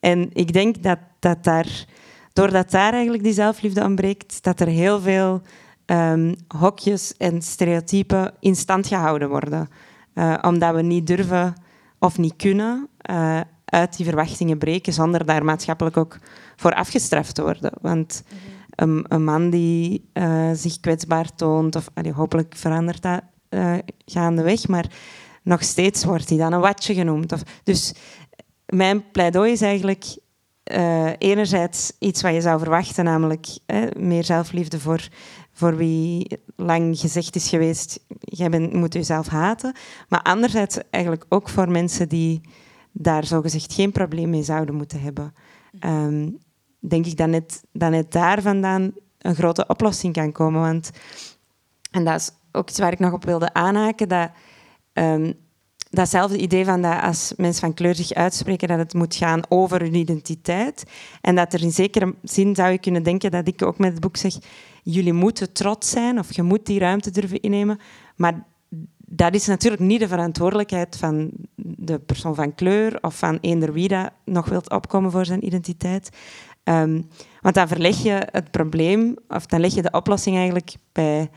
En ik denk dat, dat daar, doordat daar eigenlijk die zelfliefde ontbreekt, dat er heel veel um, hokjes en stereotypen in stand gehouden worden. Uh, omdat we niet durven of niet kunnen uh, uit die verwachtingen breken zonder daar maatschappelijk ook voor afgestraft te worden. Want een, een man die uh, zich kwetsbaar toont, of allee, hopelijk verandert dat gaandeweg, maar nog steeds wordt hij dan een watje genoemd. Of, dus mijn pleidooi is eigenlijk uh, enerzijds iets wat je zou verwachten, namelijk meer zelfliefde voor, voor wie lang gezegd is geweest, jij bent, moet jezelf haten. Maar anderzijds eigenlijk ook voor mensen die daar zogezegd geen probleem mee zouden moeten hebben. Um, denk ik dat net, dat net daar vandaan een grote oplossing kan komen. Want, en dat is ook iets waar ik nog op wilde aanhaken, dat um, datzelfde idee van dat als mensen van kleur zich uitspreken, dat het moet gaan over hun identiteit. En dat er in zekere zin zou je kunnen denken dat ik ook met het boek zeg, jullie moeten trots zijn of je moet die ruimte durven innemen. Maar dat is natuurlijk niet de verantwoordelijkheid van de persoon van kleur of van eender wie dat nog wilt opkomen voor zijn identiteit. Ehm, want dan verleg je het probleem, of dan leg je de oplossing eigenlijk bij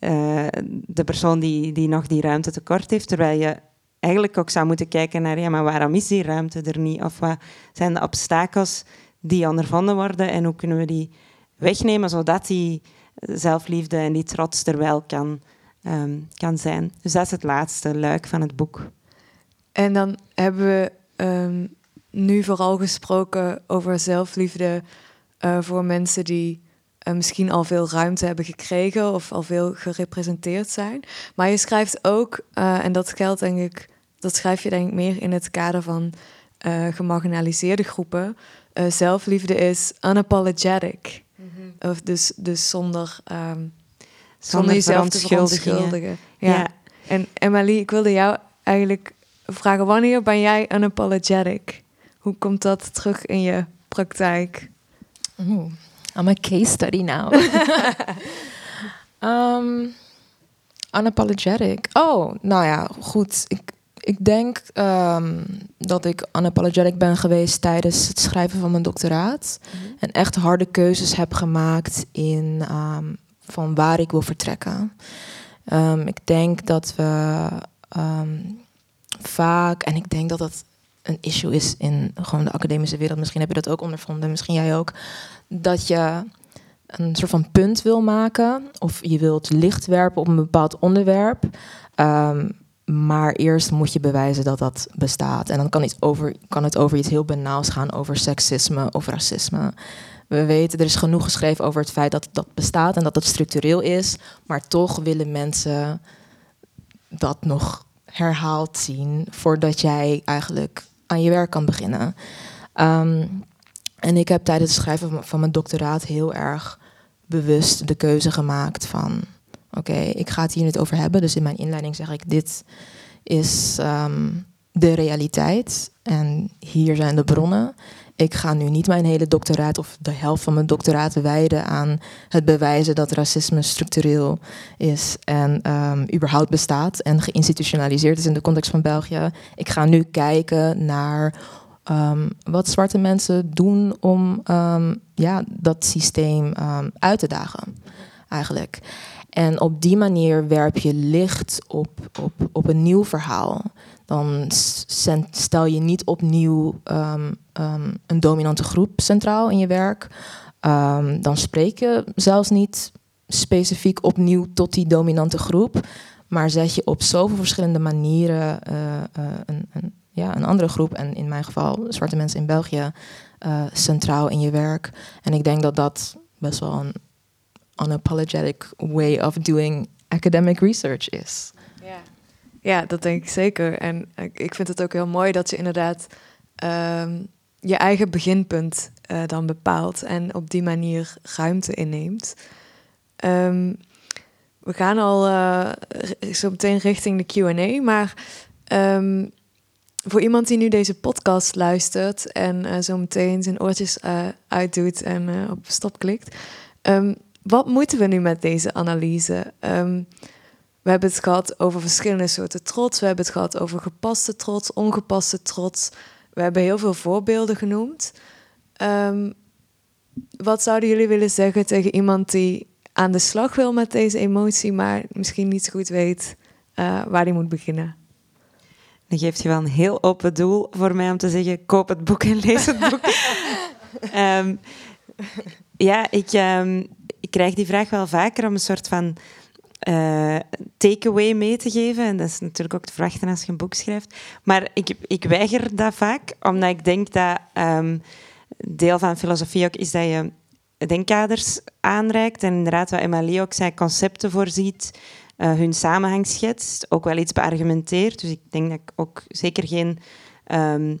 uh, de persoon die, die nog die ruimte tekort heeft, terwijl je eigenlijk ook zou moeten kijken naar, ja, maar waarom is die ruimte er niet? Of wat zijn de obstakels die ondervonden worden en hoe kunnen we die wegnemen zodat die zelfliefde en die trots er wel kan, um, kan zijn. Dus dat is het laatste luik van het boek. En dan hebben we um, nu vooral gesproken over zelfliefde uh, voor mensen die uh, misschien al veel ruimte hebben gekregen of al veel gerepresenteerd zijn. Maar je schrijft ook, uh, en dat geldt denk ik, dat schrijf je denk ik meer in het kader van gemarginaliseerde groepen. zelfliefde is unapologetic. Of dus, dus zonder, um, zonder, zonder jezelf te verontschuldigen. Ja. ja. En Emily, ik wilde jou eigenlijk vragen, wanneer ben jij unapologetic? Hoe komt dat terug in je praktijk? Oeh, I'm a case study now. um, unapologetic. Oh, nou ja, goed. Ik, ik denk um, dat ik unapologetic ben geweest tijdens het schrijven van mijn doctoraat. Mm -hmm. En echt harde keuzes heb gemaakt in um, van waar ik wil vertrekken. Um, ik denk dat we vaak, en ik denk dat dat een issue is in gewoon de academische wereld. Misschien heb je dat ook ondervonden, misschien jij ook. Dat je een soort van punt wil maken of je wilt licht werpen op een bepaald onderwerp. Um, maar eerst moet je bewijzen dat dat bestaat. En dan kan het over, kan het over iets heel banaals gaan, over seksisme of racisme. We weten, er is genoeg geschreven over het feit dat dat bestaat en dat het structureel is. Maar toch willen mensen dat nog herhaald zien voordat jij eigenlijk aan je werk kan beginnen. Um, en ik heb tijdens het schrijven van mijn doctoraat heel erg bewust de keuze gemaakt van Oké, ik ga het hier niet over hebben. Dus in mijn inleiding zeg ik: dit is um, de realiteit en hier zijn de bronnen. Ik ga nu niet mijn hele doctoraat of de helft van mijn doctoraat wijden aan het bewijzen dat racisme structureel is en um, überhaupt bestaat en geïnstitutionaliseerd is in de context van België. Ik ga nu kijken naar ehm, wat zwarte mensen doen om ehm, ja, dat systeem ehm, uit te dagen, eigenlijk. En op die manier werp je licht op, op, op een nieuw verhaal. Dan stel je niet opnieuw een dominante groep centraal in je werk. dan spreek je zelfs niet specifiek opnieuw tot die dominante groep. Maar zet je op zoveel verschillende manieren uh, een, een, ja, een andere groep, en in mijn geval zwarte mensen in België, uh, centraal in je werk. En ik denk dat dat best wel een unapologetic way of doing academic research is. Ja, ja dat denk ik zeker. En ik vind het ook heel mooi dat je inderdaad um, je eigen beginpunt uh, dan bepaalt en op die manier ruimte inneemt. Um, we gaan al uh, zo meteen richting de QA, maar um, voor iemand die nu deze podcast luistert en uh, zo meteen zijn oortjes uitdoet en op stop klikt. Wat moeten we nu met deze analyse? Um, we hebben het gehad over verschillende soorten trots. We hebben het gehad over gepaste trots, ongepaste trots. We hebben heel veel voorbeelden genoemd. Um, wat zouden jullie willen zeggen tegen iemand die aan de slag wil met deze emotie, maar misschien niet zo goed weet waar hij moet beginnen? Dan geeft je wel een heel open doel voor mij om te zeggen: koop het boek en lees het boek. um, ja, ik, um, ik krijg die vraag wel vaker om een soort van uh, takeaway mee te geven. En dat is natuurlijk ook te verwachten als je een boek schrijft. Maar ik, ik weiger dat vaak, omdat ik denk dat um, deel van filosofie ook is dat je denkkaders aanreikt. En inderdaad, wat Emily ook zei, concepten voorziet uh, hun samenhang schetst, ook wel iets beargumenteert. Dus ik denk dat ik ook zeker geen um,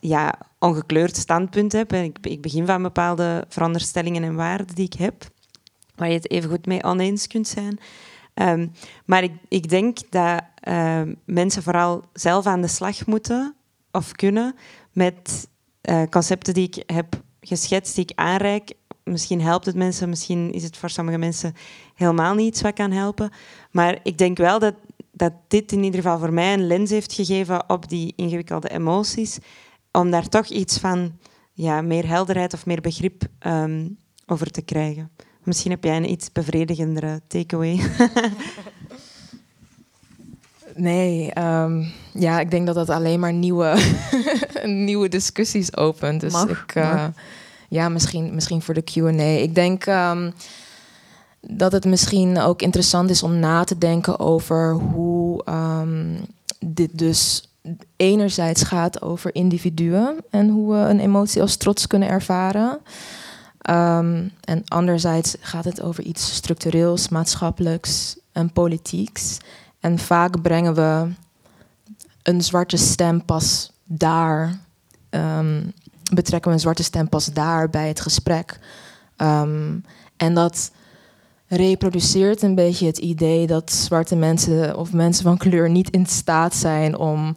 ja, ongekleurd standpunt heb. Ik, ik, begin van bepaalde veronderstellingen en waarden die ik heb, waar je het even goed mee oneens kunt zijn. Um, maar ik, ik, denk dat uh, mensen vooral zelf aan de slag moeten of kunnen met uh, concepten die ik heb geschetst, die ik aanreik misschien helpt het mensen, misschien is het voor sommige mensen helemaal niet iets wat kan helpen. Maar ik denk wel dat, dat dit in ieder geval voor mij een lens heeft gegeven op die ingewikkelde emoties, om daar toch iets van ja, meer helderheid of meer begrip um, over te krijgen. Misschien heb jij een iets bevredigendere takeaway. Nee, um, ja, ik denk dat dat alleen maar nieuwe, nieuwe discussies opent. Dus mag, ik, uh, ja, misschien, misschien voor de QA. Ik denk um, dat het misschien ook interessant is om na te denken over hoe um, dit dus enerzijds gaat over individuen en hoe we een emotie als trots kunnen ervaren. Um, en anderzijds gaat het over iets structureels, maatschappelijks en politieks. En vaak brengen we een zwarte stem pas daar um, betrekken we een zwarte stem pas daar bij het gesprek. Um, en dat reproduceert een beetje het idee dat zwarte mensen of mensen van kleur niet in staat zijn om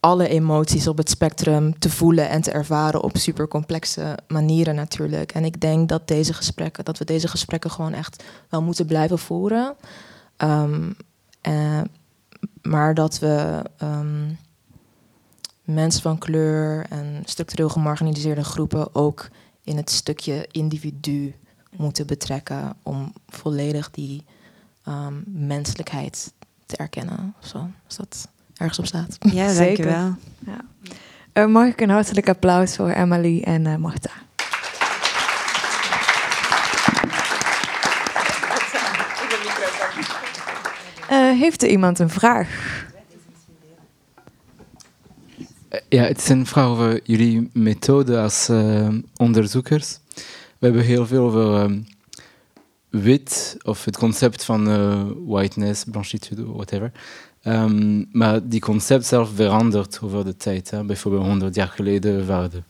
alle emoties op het spectrum te voelen en te ervaren op supercomplexe manieren natuurlijk. En ik denk dat deze gesprekken, dat we deze gesprekken gewoon echt wel moeten blijven voeren. Um, uh, maar dat we um, mensen van kleur en structureel gemarginaliseerde groepen ook in het stukje individu moeten betrekken om volledig die um, menselijkheid te erkennen. Zo, als dat ergens op staat. Ja, zeker wel. Ja. Uh, mag ik een hartelijk applaus voor Emily en uh, Marta. Uh, heeft er iemand een vraag? Ja, het is een vraag over jullie methode als uh, onderzoekers. We hebben heel veel over wit, of het concept van uh, whiteness, blanchitude, whatever. Um, maar die concept zelf verandert over de tijd. Bijvoorbeeld 100 jaar geleden waren de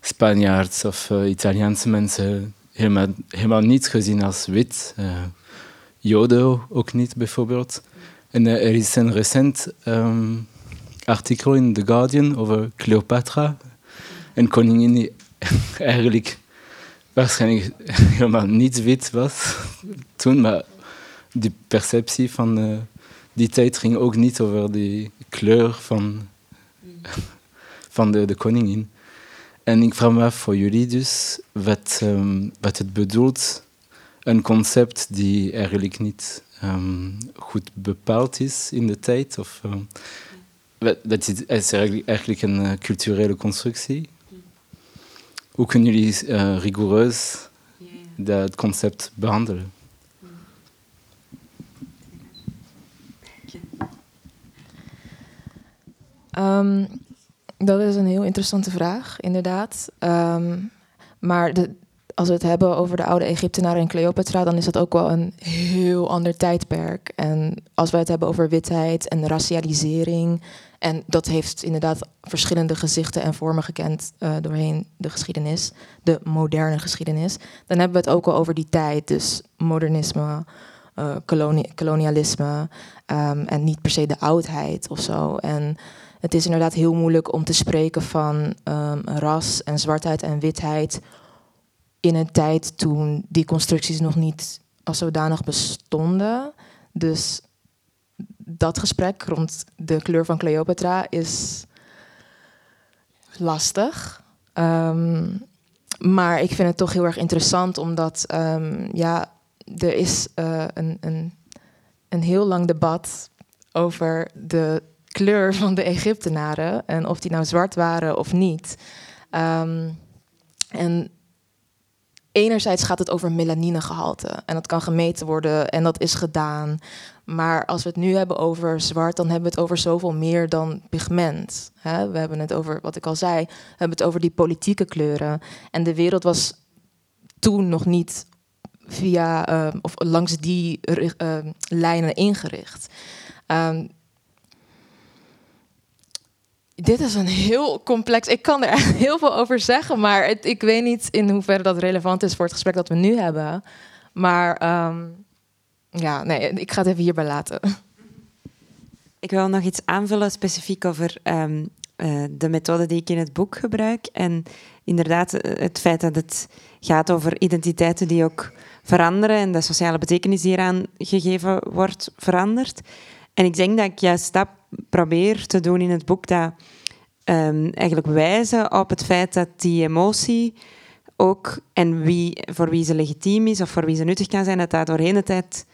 Spanjaards of uh, Italiaanse mensen helemaal, helemaal niet gezien als wit. Joden ook niet, bijvoorbeeld. En er is een recent... Um, artikel in The Guardian over Cleopatra. Een koningin die eigenlijk waarschijnlijk helemaal niet wit was toen, maar die perceptie van uh, die tijd ging ook niet over die kleur van, van de, de koningin. en ik vraag me af voor jullie dus, wat, ehm, wat het bedoelt, een concept die eigenlijk niet ehm, goed bepaald is in de tijd. Of, ehm, dat is, is eigenlijk, eigenlijk een eh, culturele constructie. Hoe kunnen jullie eh, rigoureus dat concept behandelen? Ehm, dat is een heel interessante vraag, inderdaad. Ehm, maar de, als we het hebben over de oude Egyptenaren en Cleopatra, dan is dat ook wel een heel ander tijdperk. En als we het hebben over witheid en racialisering, en dat heeft inderdaad verschillende gezichten en vormen gekend eh, doorheen de geschiedenis, de moderne geschiedenis, dan hebben we het ook al over die tijd. Dus modernisme, eh, koloni- kolonialisme ehm, en niet per se de oudheid of zo. En het is inderdaad heel moeilijk om te spreken van ehm, ras en zwartheid en witheid in een tijd toen die constructies nog niet als zodanig bestonden. Dus dat gesprek rond de kleur van Cleopatra is lastig. Ehm, maar ik vind het toch heel erg interessant, omdat ehm, ja, er is eh, een, een, een heel lang debat over de kleur van de Egyptenaren en of die nou zwart waren of niet. Ehm, en enerzijds gaat het over melaninegehalte en dat kan gemeten worden en dat is gedaan. Maar als we het nu hebben over zwart, dan hebben we het over zoveel meer dan pigment. We hebben het over, wat ik al zei, we hebben het over die politieke kleuren. En de wereld was toen nog niet via eh, of langs die ri- eh, lijnen ingericht. Ehm, dit is een heel complex. Ik kan er heel veel over zeggen, maar het, ik weet niet in hoeverre dat relevant is voor het gesprek dat we nu hebben. Maar ehm, ja, nee, ik ga het even hierbij laten. Ik wil nog iets aanvullen specifiek over ehm, eh, de methode die ik in het boek gebruik. En inderdaad, eh, het feit dat het gaat over identiteiten die ook veranderen en de sociale betekenis die eraan gegeven wordt verandert. En ik denk dat ik juist dat probeer te doen in het boek, dat ehm, eigenlijk wijzen op het feit dat die emotie ook, en wie, voor wie ze legitiem is of voor wie ze nuttig kan zijn, dat dat doorheen de tijd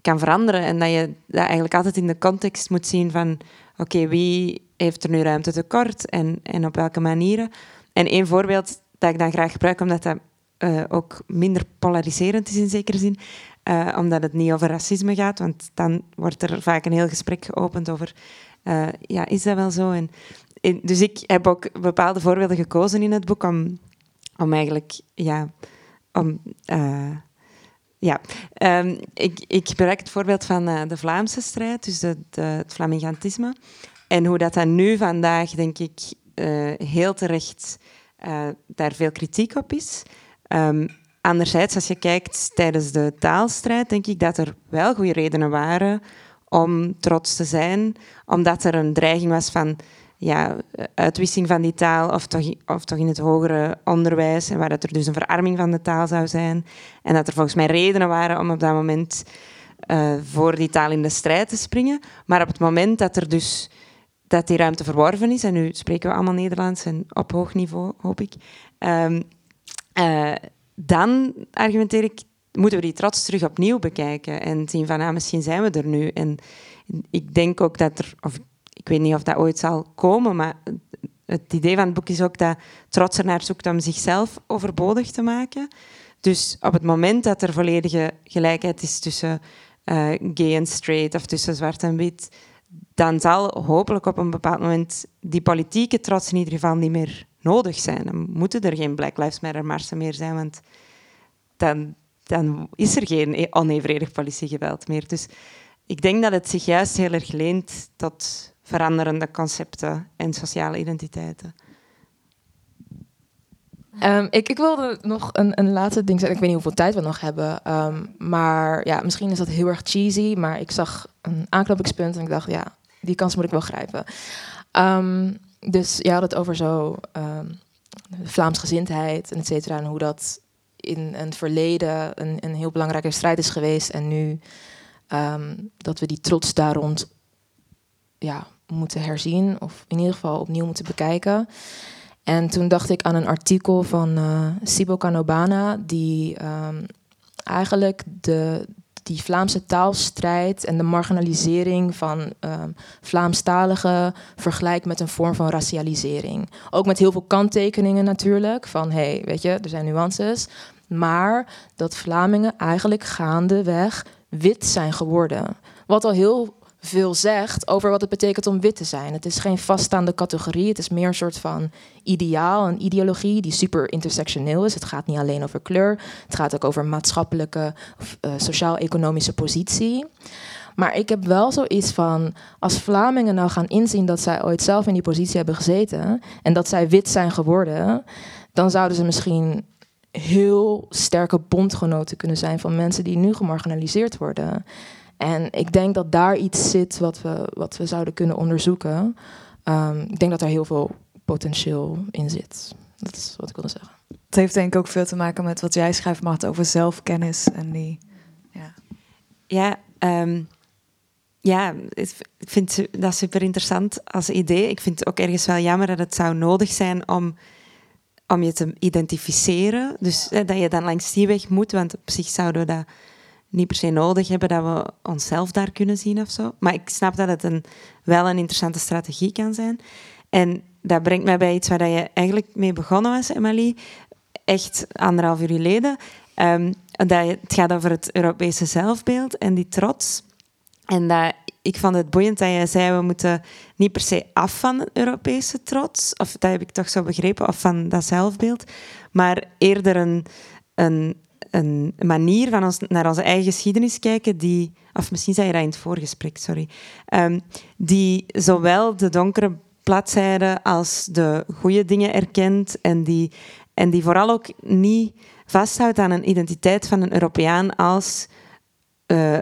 kan veranderen. En dat je dat eigenlijk altijd in de context moet zien van... Oké, wie heeft er nu ruimte tekort en, en op welke manieren? En één voorbeeld dat ik dan graag gebruik, omdat dat eh, ook minder polariserend is in zekere zin, eh, omdat het niet over racisme gaat, want dan wordt er vaak een heel gesprek geopend over... eh, ja, is dat wel zo? En, dus ik heb ook bepaalde voorbeelden gekozen in het boek om, om eigenlijk... Ja, om... eh, ja, Ehm, ik, ik gebruik het voorbeeld van de Vlaamse strijd, dus het Flamingantisme. En hoe dat dan nu vandaag, denk ik, heel terecht daar veel kritiek op is. Ehm, anderzijds, als je kijkt tijdens de taalstrijd, denk ik dat er wel goede redenen waren om trots te zijn, omdat er een dreiging was van ja, uitwissing van die taal, of toch, of toch in het hogere onderwijs, en waar dat er dus een verarming van de taal zou zijn. En dat er volgens mij redenen waren om op dat moment eh, voor die taal in de strijd te springen. Maar op het moment dat er dus dat die ruimte verworven is, en nu spreken we allemaal Nederlands en op hoog niveau, hoop ik, ehm, eh, dan argumenteer ik, moeten we die trots terug opnieuw bekijken en zien van, ah, misschien zijn we er nu. En ik denk ook dat er, of ik weet niet of dat ooit zal komen, maar het idee van het boek is ook dat trots er naar zoekt om zichzelf overbodig te maken. Dus op het moment dat er volledige gelijkheid is tussen eh, gay en straight of tussen zwart en wit, dan zal hopelijk op een bepaald moment die politieke trots in ieder geval niet meer nodig zijn. Dan moeten er geen Black Lives Matter marsen meer zijn, want dan, dan is er geen e- onevenredig politiegeweld meer. Dus ik denk dat het zich juist heel erg leent tot veranderende concepten en sociale identiteiten. Ehm, ik, ik wilde nog een, een laatste ding zeggen. Ik weet niet hoeveel tijd we nog hebben. ehm, maar ja, misschien is dat heel erg cheesy. Maar ik zag een aanknopingspunt en ik dacht, ja, die kans moet ik wel grijpen. Ehm, dus je had het over zo ehm Vlaamsgezindheid en et cetera. En hoe dat in een verleden een, een heel belangrijke strijd is geweest. En nu ehm, dat we die trots daar rond ja, moeten herzien. Of in ieder geval opnieuw moeten bekijken. En toen dacht ik aan een artikel van uh, Sibo Kanobana, die um, eigenlijk de, die Vlaamse taalstrijd en de marginalisering van um, Vlaamstaligen vergelijkt met een vorm van racialisering. Ook met heel veel kanttekeningen natuurlijk, van hé, hey, weet je, er zijn nuances. Maar dat Vlamingen eigenlijk gaandeweg wit zijn geworden. Wat al heel veel zegt over wat het betekent om wit te zijn. Het is geen vaststaande categorie, het is meer een soort van ideaal, een ideologie die super intersectioneel is. Het gaat niet alleen over kleur, het gaat ook over maatschappelijke, uh, sociaal-economische positie. Maar ik heb wel zoiets van, als Vlamingen nou gaan inzien dat zij ooit zelf in die positie hebben gezeten en dat zij wit zijn geworden, dan zouden ze misschien heel sterke bondgenoten kunnen zijn van mensen die nu gemarginaliseerd worden. En ik denk dat daar iets zit wat we, wat we zouden kunnen onderzoeken. Um, ik denk dat er heel veel potentieel in zit. Dat is wat ik wilde zeggen. Het heeft denk ik ook veel te maken met wat jij schrijft, Mart, over zelfkennis en die. Ja, ja, um, ja ik vind dat super interessant als idee. Ik vind het ook ergens wel jammer dat het zou nodig zijn om, om je te identificeren. Dus dat je dan langs die weg moet, want op zich zouden we dat niet per se nodig hebben dat we onszelf daar kunnen zien of zo. Maar ik snap dat het een, wel een interessante strategie kan zijn. En dat brengt mij bij iets waar je eigenlijk mee begonnen was, Emily. Echt anderhalf uur geleden. Um, dat het gaat over het Europese zelfbeeld en die trots. En dat, ik vond het boeiend dat je zei, we moeten niet per se af van het Europese trots. Of dat heb ik toch zo begrepen, of van dat zelfbeeld. Maar eerder een, een een manier van ons naar onze eigen geschiedenis kijken die, of misschien zei je dat in het voorgesprek, sorry, um, die zowel de donkere bladzijden als de goede dingen erkent en die, en die vooral ook niet vasthoudt aan een identiteit van een Europeaan als uh,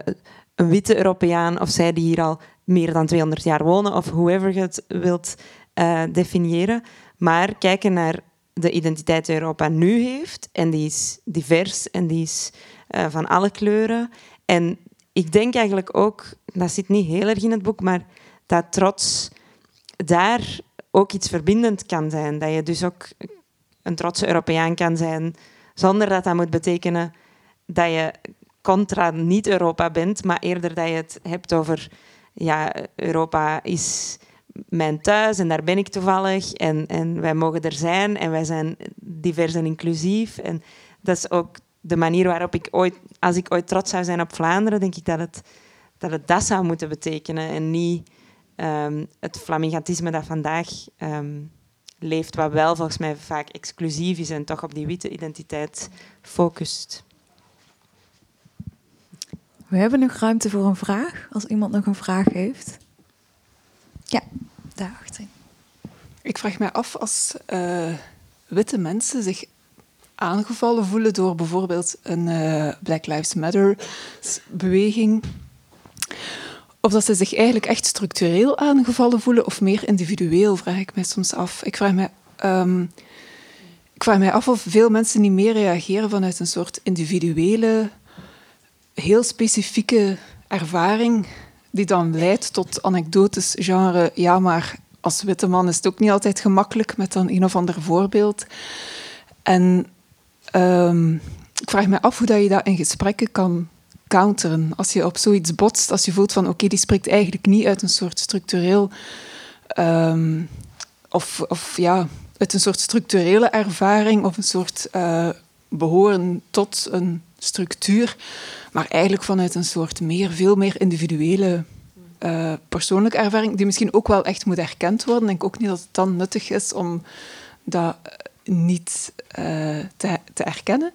een witte Europeaan of zij die hier al meer dan 200 jaar wonen of whoever je het wilt uh, definiëren, maar kijken naar de identiteit die Europa nu heeft. En die is divers en die is uh, van alle kleuren. En ik denk eigenlijk ook, dat zit niet heel erg in het boek, maar dat trots daar ook iets verbindend kan zijn. Dat je dus ook een trotse Europeaan kan zijn, zonder dat dat moet betekenen dat je contra niet-Europa bent, maar eerder dat je het hebt over ja, Europa is mijn thuis en daar ben ik toevallig en, en wij mogen er zijn en wij zijn divers en inclusief. En dat is ook de manier waarop ik ooit, als ik ooit trots zou zijn op Vlaanderen, denk ik dat het dat, het dat zou moeten betekenen en niet um, het flamingantisme dat vandaag um, leeft, wat wel volgens mij vaak exclusief is en toch op die witte identiteit focust. We hebben nog ruimte voor een vraag, als iemand nog een vraag heeft. Ja, Ik vraag mij af als uh, witte mensen zich aangevallen voelen door bijvoorbeeld een uh, Black Lives Matter beweging. Of dat ze zich eigenlijk echt structureel aangevallen voelen of meer individueel, vraag ik mij soms af. Ik vraag mij, um, ik vraag mij af of veel mensen niet meer reageren vanuit een soort individuele, heel specifieke ervaring die dan leidt tot anekdotes genre ja, maar als witte man is het ook niet altijd gemakkelijk met dan een of ander voorbeeld. En um, ik vraag me af hoe dat je dat in gesprekken kan counteren. Als je op zoiets botst, als je voelt van oké, die spreekt eigenlijk niet uit een soort structureel... Um, of, of ja, uit een soort structurele ervaring of een soort uh, behoren tot een structuur, maar eigenlijk vanuit een soort meer, veel meer individuele uh, persoonlijke ervaring, die misschien ook wel echt moet erkend worden. Ik denk ook niet dat het dan nuttig is om dat niet uh, te, te erkennen.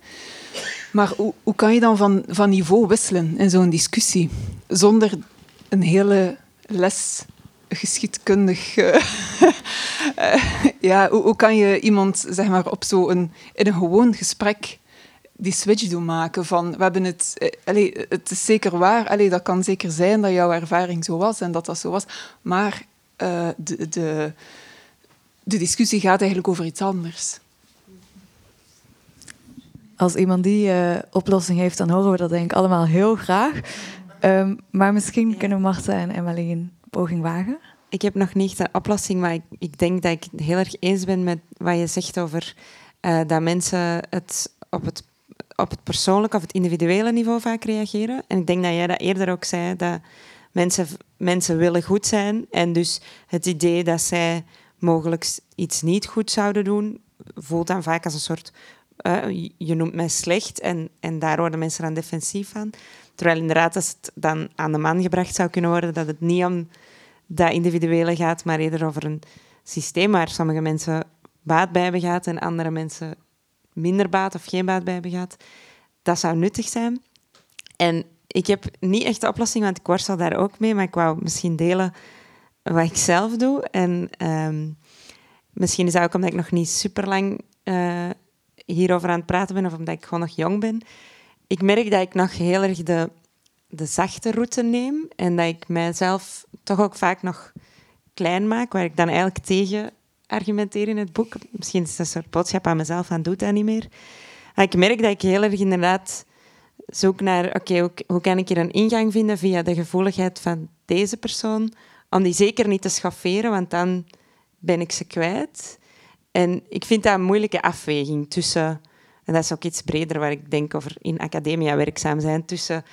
Maar hoe, hoe kan je dan van, van niveau wisselen in zo'n discussie zonder een hele les geschiedkundig. Ja, hoe, hoe, kan je iemand zeg maar, op zo'n in een gewoon gesprek die switch doen maken van we hebben het, eh, allez, het is zeker waar, allez, dat kan zeker zijn dat jouw ervaring zo was en dat dat zo was, maar uh, de, de, de discussie gaat eigenlijk over iets anders. Als iemand die uh, oplossing heeft, dan horen we dat denk ik allemaal heel graag. Um, maar misschien kunnen Marta en Emily een poging wagen. ik heb nog niet een oplossing, maar ik, ik denk dat ik het heel erg eens ben met wat je zegt over uh, dat mensen het op het op het persoonlijke of het individuele niveau vaak reageren. En ik denk dat jij dat eerder ook zei, dat mensen, mensen willen goed zijn. En dus het idee dat zij mogelijk iets niet goed zouden doen, voelt dan vaak als een soort... Uh, je noemt mij slecht en, en daar worden mensen dan defensief van. Terwijl inderdaad, als het dan aan de man gebracht zou kunnen worden, dat het niet om dat individuele gaat, maar eerder over een systeem waar sommige mensen baat bij hebben en andere mensen minder baat of geen baat bij hebben gehad. Dat zou nuttig zijn. En ik heb niet echt de oplossing, want ik worstel daar ook mee, maar ik wou misschien delen wat ik zelf doe. En ehm, misschien is dat ook omdat ik nog niet super lang uh, hierover aan het praten ben of omdat ik gewoon nog jong ben. Ik merk dat ik nog heel erg de, de zachte route neem en dat ik mijzelf toch ook vaak nog klein maak, waar ik dan eigenlijk tegen argumenteren in het boek. Misschien is dat een soort boodschap aan mezelf, aan doet dat niet meer. Maar ik merk dat ik heel erg inderdaad zoek naar, oké, hoe, kan ik hier een ingang vinden via de gevoeligheid van deze persoon, om die zeker niet te schafferen, want dan ben ik ze kwijt. En ik vind dat een moeilijke afweging tussen, en dat is ook iets breder waar ik denk over in academia werkzaam zijn, tussen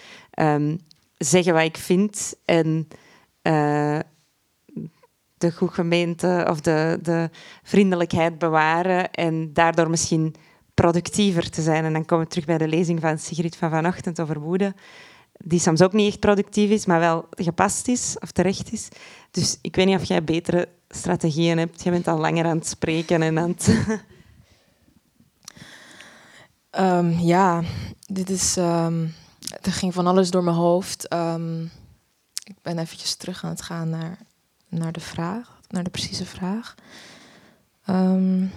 um, zeggen wat ik vind en uh, de goed gemeente of de, de vriendelijkheid bewaren en daardoor misschien productiever te zijn. En dan komen we terug bij de lezing van Sigrid van vanochtend over woede, die soms ook niet echt productief is, maar wel gepast is of terecht is. Dus ik weet niet of jij betere strategieën hebt. Jij bent al langer aan het spreken en aan het... Um, ja, dit is... Um, er ging van alles door mijn hoofd. Um, ik ben eventjes terug aan het gaan naar naar de vraag, naar de precieze vraag. Um,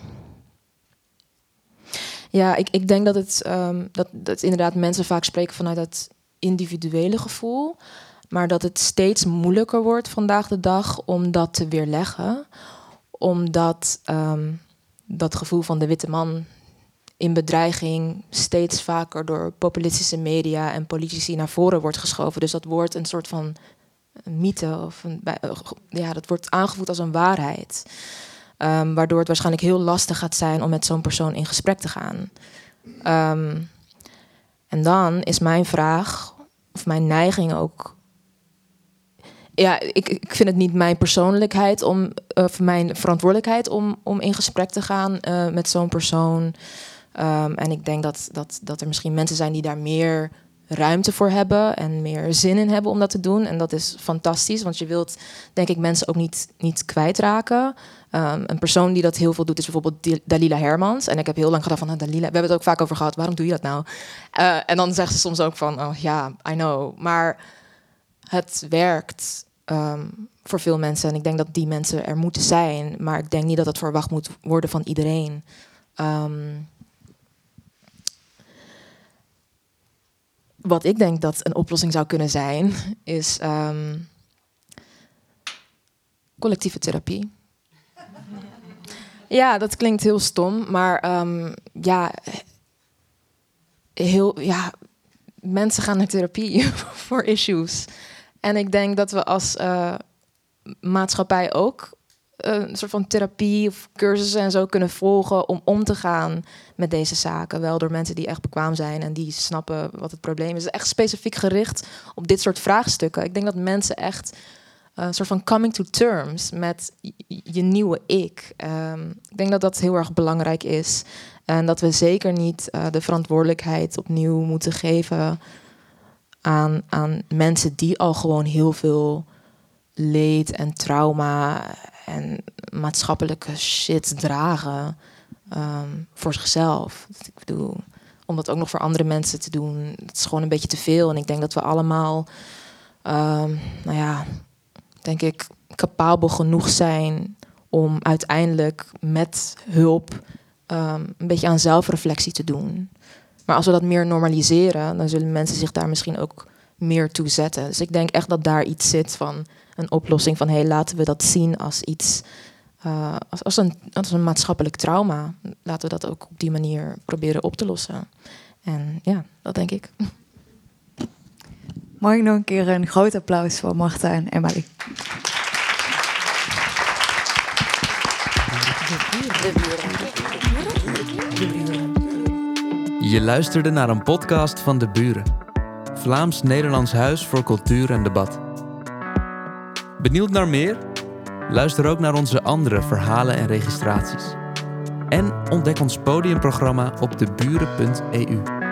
ja, ik, ik denk dat het, um, dat, dat inderdaad mensen vaak spreken vanuit het individuele gevoel. Maar dat het steeds moeilijker wordt vandaag de dag om dat te weerleggen. Omdat um, dat gevoel van de witte man in bedreiging steeds vaker door populistische media en politici naar voren wordt geschoven. Dus dat wordt een soort van een mythe of een, eh, ja, dat wordt aangevoerd als een waarheid. Um, waardoor het waarschijnlijk heel lastig gaat zijn om met zo'n persoon in gesprek te gaan. Um, en dan is mijn vraag, of mijn neiging ook. Ja, ik, ik vind het niet mijn persoonlijkheid om, of mijn verantwoordelijkheid om, om in gesprek te gaan uh, met zo'n persoon. Um, en ik denk dat, dat, dat er misschien mensen zijn die daar meer ruimte voor hebben en meer zin in hebben om dat te doen. En dat is fantastisch, want je wilt, denk ik, mensen ook niet, niet kwijtraken. Um, een persoon die dat heel veel doet is bijvoorbeeld Dalila Hermans. En ik heb heel lang gedacht van, nou, Dalila, we hebben het ook vaak over gehad, waarom doe je dat nou? Uh, en dan zegt ze soms ook van, oh ja, I know. Maar het werkt um, voor veel mensen en ik denk dat die mensen er moeten zijn. Maar ik denk niet dat het verwacht moet worden van iedereen. Um, wat ik denk dat een oplossing zou kunnen zijn, is um, collectieve therapie. Ja, dat klinkt heel stom, maar um, ja, heel, ja, mensen gaan naar therapie voor issues. En ik denk dat we als uh, maatschappij ook een soort van therapie of cursussen en zo kunnen volgen om om te gaan met deze zaken. Wel door mensen die echt bekwaam zijn en die snappen wat het probleem is. Echt specifiek gericht op dit soort vraagstukken. Ik denk dat mensen echt een soort van coming to terms met je nieuwe ik. Um, ik denk dat dat heel erg belangrijk is. En dat we zeker niet uh, de verantwoordelijkheid opnieuw moeten geven aan, aan mensen die al gewoon heel veel leed en trauma en maatschappelijke shit dragen um, voor zichzelf. Ik bedoel, om dat ook nog voor andere mensen te doen, het is gewoon een beetje te veel. En ik denk dat we allemaal, um, nou ja, denk ik, capabel genoeg zijn om uiteindelijk met hulp um, een beetje aan zelfreflectie te doen. Maar als we dat meer normaliseren, dan zullen mensen zich daar misschien ook meer toe zetten. Dus ik denk echt dat daar iets zit van een oplossing van hey, laten we dat zien als iets, eh, als, als, een, als een maatschappelijk trauma. Laten we dat ook op die manier proberen op te lossen. En ja, dat denk ik. Mag ik nog een keer een groot applaus voor Marta en Emily? Je luisterde naar een podcast van De Buren. Vlaams-Nederlands Huis voor Cultuur en Debat. Benieuwd naar meer? Luister ook naar onze andere verhalen en registraties. En ontdek ons podiumprogramma op deburen.eu.